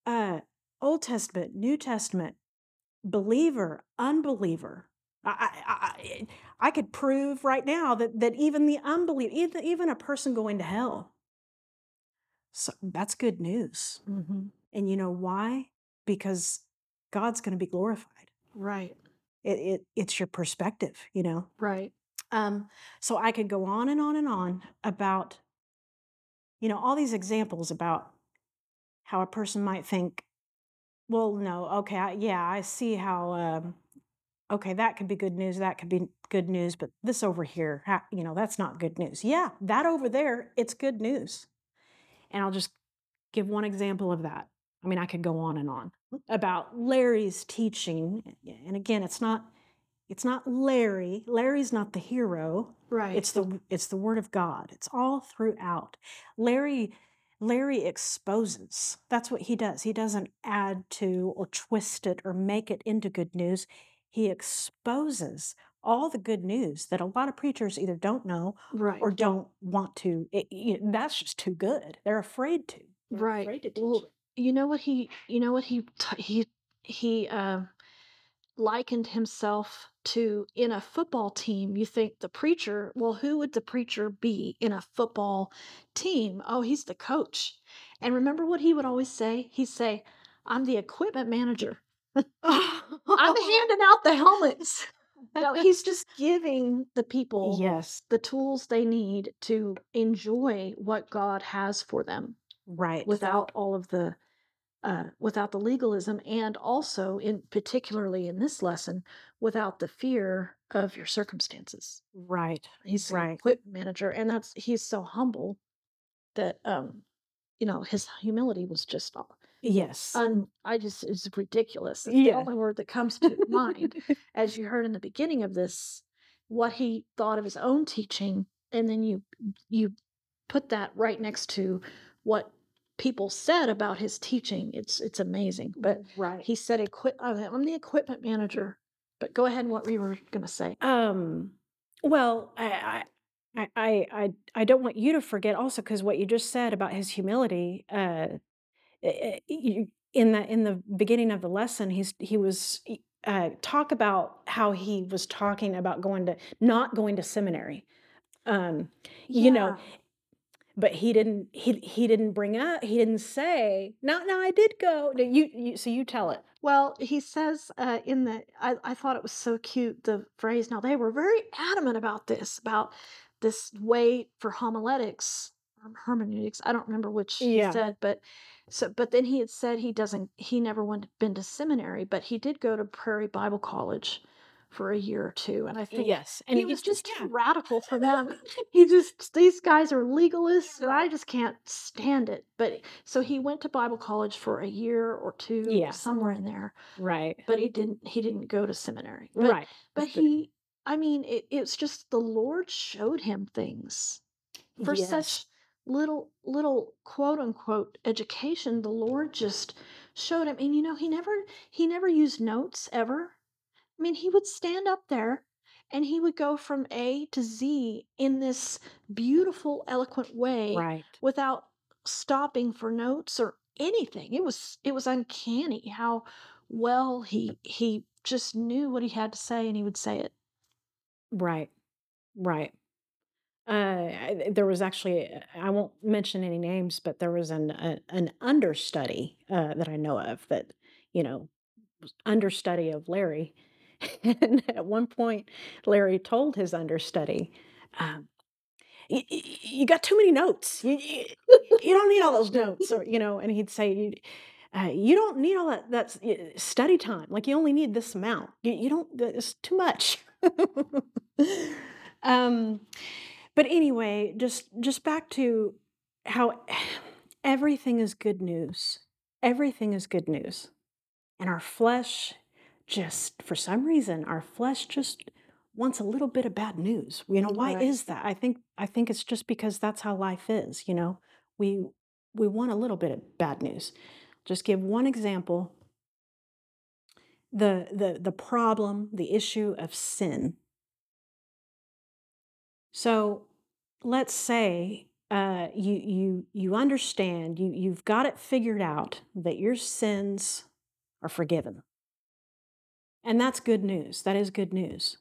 Uh Old Testament, New Testament, believer, unbeliever. I, I, I, I could prove right now that, that even the unbeliever, even, even a person going to hell, so that's good news. hmm And you know why? Because God's going to be glorified. right It, it, it's your perspective, you know. right Um, so I could go on and on and on about, you know, all these examples about how a person might think, well, no, okay, I, yeah, I see how, um, okay, that could be good news, that could be good news, but this over here, you know, that's not good news. Yeah, that over there, it's good news. And I'll just give one example of that. I mean, I could go on and on about Larry's teaching. And again, it's not it's not Larry. Larry's not the hero. Right. It's the it's the word of God. It's all throughout. Larry Larry exposes. That's what he does. He doesn't add to or twist it or make it into good news. He exposes all the good news that a lot of preachers either don't know right. or don't want to. It, you know, that's just too good. They're afraid to. They're right. afraid to. Well, you know what he you know what he t- he he uh, likened himself to in a football team you think the preacher well who would the preacher be in a football team? Oh he's the coach. And remember what he would always say? He'd say i'm the equipment manager. [laughs] I'm [laughs] handing out the helmets. No [laughs] he's just giving the people yes, the tools they need to enjoy what god has for them right. without all of the uh, without the legalism and also in particularly in this lesson without the fear of your circumstances right. he's an Right. equipment manager and that's he's so humble that um you know his humility was just all- Yes. un, i just it's ridiculous it's Yeah. the only word that comes to mind [laughs] as you heard in the beginning of this what he thought of his own teaching and then you you put that right next to what people said about his teaching it's it's amazing but right. he said equip i'm the equipment manager but go ahead and what we were going to say Um, well, I, I, I, I, I don't want you to forget also because what you just said about his humility. Uh, i- you- in the in the beginning of the lesson, he's he was uh, talk about how he was talking about going to not going to seminary. Um, you know, but he didn't he he didn't bring up he didn't say no no I did go. No, You, you so you tell it. Well, he says uh, in the, I, I thought it was so cute, the phrase. Now, they were very adamant about this, about this way for homiletics, or hermeneutics. I don't remember which Yeah. he said, but so, but then he had said he doesn't, he never went, been to seminary, but he did go to Prairie Bible College for a year or two. And I think Yes, he he- was just yeah. too radical for them. [laughs] [laughs] he just these guys are legalists, and I just can't stand it. But so he went to Bible college for a year or two, Yeah. somewhere in there. right But he didn't. He didn't go to seminary. But, right But But- he, I mean, it, it's just the Lord showed him things for Yes. such little little quote unquote education. The Lord just showed him, and you know, he never he never used notes ever. I mean, he would stand up there and he would go from A to Z in this beautiful, eloquent way right without stopping for notes or anything. It was it was uncanny how well he he just knew what he had to say and he would say it. Right, right. Uh, I- there was actually, uh, I won't mention any names, but there was an a, an understudy uh, that I know of that, you know, understudy of Larry. [laughs] And at one point, Larry told his understudy, um, "Y- y- y- "You got too many notes. You, you, you don't need all those notes." Or you know, and he'd say, "You, uh, you don't need all that. That's uh, study time. Like you only need this amount. You, you don't. It's too much." [laughs] um, but anyway, just just back to how everything is good news. Everything is good news, and our flesh just for some reason our flesh just wants a little bit of bad news. You know why Right. is that? I think I think it's just because that's how life is. You know, we we want a little bit of bad news. Just give one example. The the the problem, the issue of sin. So let's say uh, you you you understand you you've got it figured out that your sins are forgiven, and that's good news. That is good news.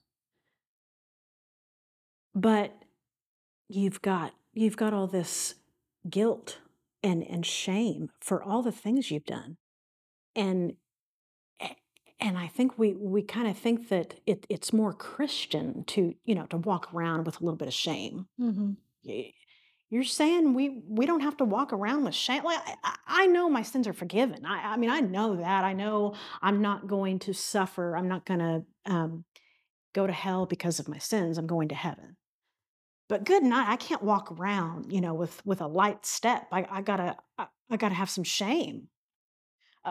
But you've got you've got all this guilt and and shame for all the things you've done, and and I think we we kind of think that it, it's more Christian to you know to walk around with a little bit of shame Mm-hmm. You're saying we we don't have to walk around with shame like I, I know my sins are forgiven. I, I mean i know that. I know i'm not going to suffer. I'm not going to um, go to hell because of my sins. I'm going to heaven. But good night i can't walk around you know with with a light step. I, I gotta I, I gotta have some shame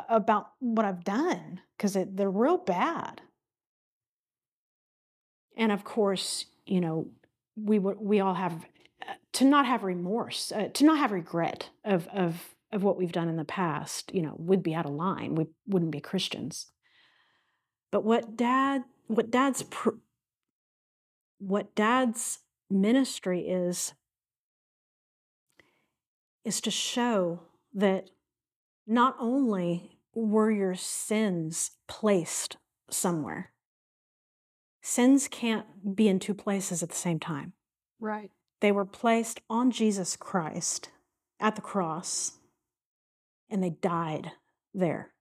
about what I've done because they're real bad. And of course, you know, we we all have to not have remorse, uh, to not have regret of of of what we've done in the past. You know, would be out of line. We wouldn't be Christians. But what dad, what dad's, pr- what dad's ministry is, is to show that not only were your sins placed somewhere, sins can't be in two places at the same time. Right. They were placed on Jesus Christ at the cross and they died there.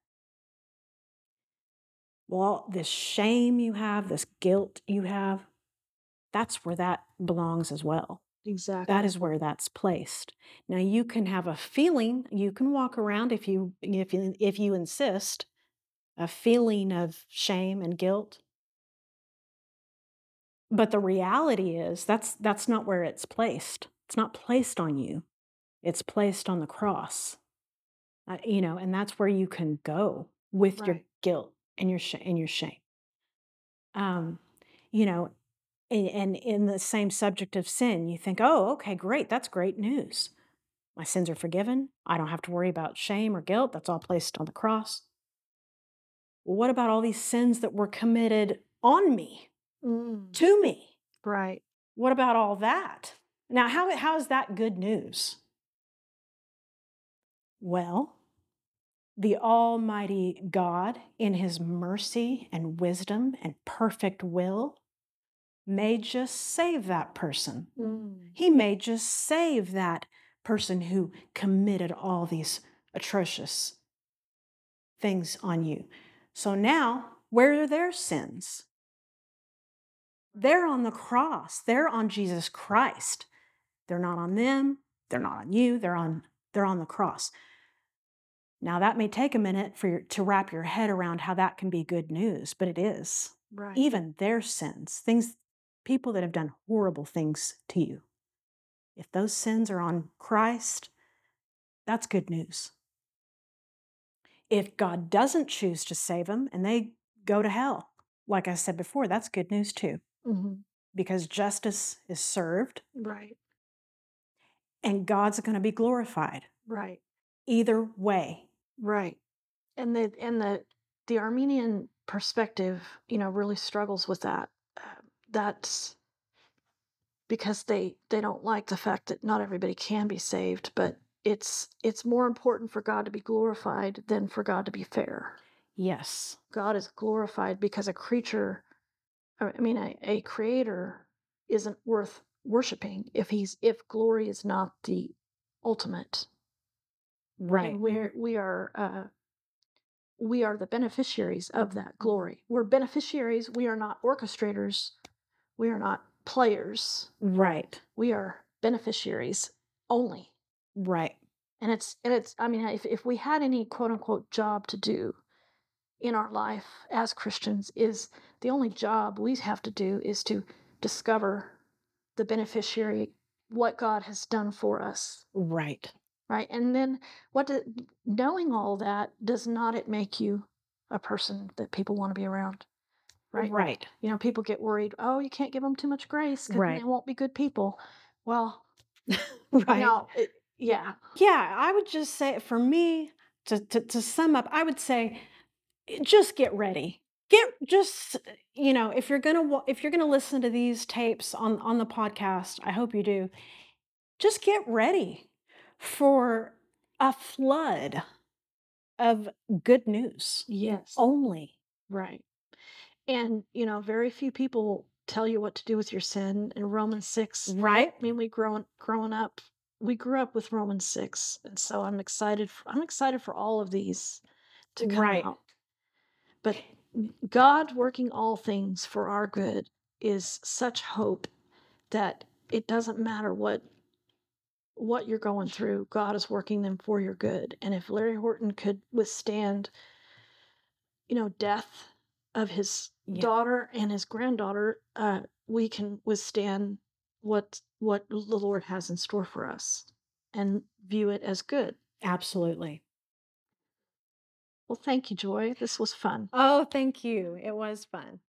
Well, this shame you have, this guilt you have, that's where that belongs as well. Exactly. That is where that's placed. Now you can have a feeling, you can walk around if you if you if you insist, a feeling of shame and guilt. But the reality is that's that's not where it's placed. It's not placed on you. It's placed on the cross. Uh, you know, and that's where you can go with your guilt and your sh- and your shame. Um, you know, and, and in the same subject of sin, you think, oh, okay, great, that's great news. My sins are forgiven. I don't have to worry about shame or guilt. That's all placed on the cross. Well, what about all these sins that were committed on me, Mm, to me? right. What about all that? Now, how, how is that good news? Well, the Almighty God, in His mercy and wisdom and perfect will, may just save that person. Mm, He may just save that person who committed all these atrocious things on you. So now, where are their sins? They're on the cross. They're on Jesus Christ. They're not on them. They're not on you. They're on they're on the cross. Now that may take a minute for your, to wrap your head around how that can be good news, but it is. right. Even their sins, things people that have done horrible things to you. If those sins are on Christ, that's good news. If God doesn't choose to save them and they go to hell, like I said before, that's good news too, Mhm, because justice is served Right. and God's going to be glorified Right. either way. Right. And the and the the Arminian perspective, you know, really struggles with that. Uh, that's because they they don't like the fact that not everybody can be saved, but it's it's more important for God to be glorified than for God to be fair. Yes. God is glorified because a creature, I mean, a, a creator isn't worth worshiping if he's if glory is not the ultimate. Right. And we're we are uh, we are the beneficiaries of that glory. We're beneficiaries. We are not orchestrators. We are not players. Right. We are beneficiaries only. Right. And it's and it's. I mean, if if we had any quote unquote job to do in our life as Christians, is the only job we have to do is to discover the beneficiary, what God has done for us, Right. right and then what do, knowing all that does not it make you a person that people want to be around right Right. you know people get worried oh you can't give them too much grace 'cause then Right. they won't be good people well [laughs] Right. no it, yeah Yeah, I would just say for me to, to to sum up, I would say Eh, just get ready. Get just eh, you know, if you're going to if you're to listen to these tapes on on the podcast, I hope you do. Just get ready for a flood of good news yes only. right and you know very few people tell you what to do with your sin in romans 6 Right? i mean we growing growing up we grew up with romans 6 and so i'm excited for, i'm excited for all of these to come Right. out but god working all things for our good is such hope that it doesn't matter what what you're going through god is working them for your good and if larry horton could withstand you know death of his Yeah. daughter and his granddaughter uh, we can withstand what what the lord has in store for us and view it as good Absolutely. Well, thank you, Joy. This was fun. Oh, thank you. It was fun.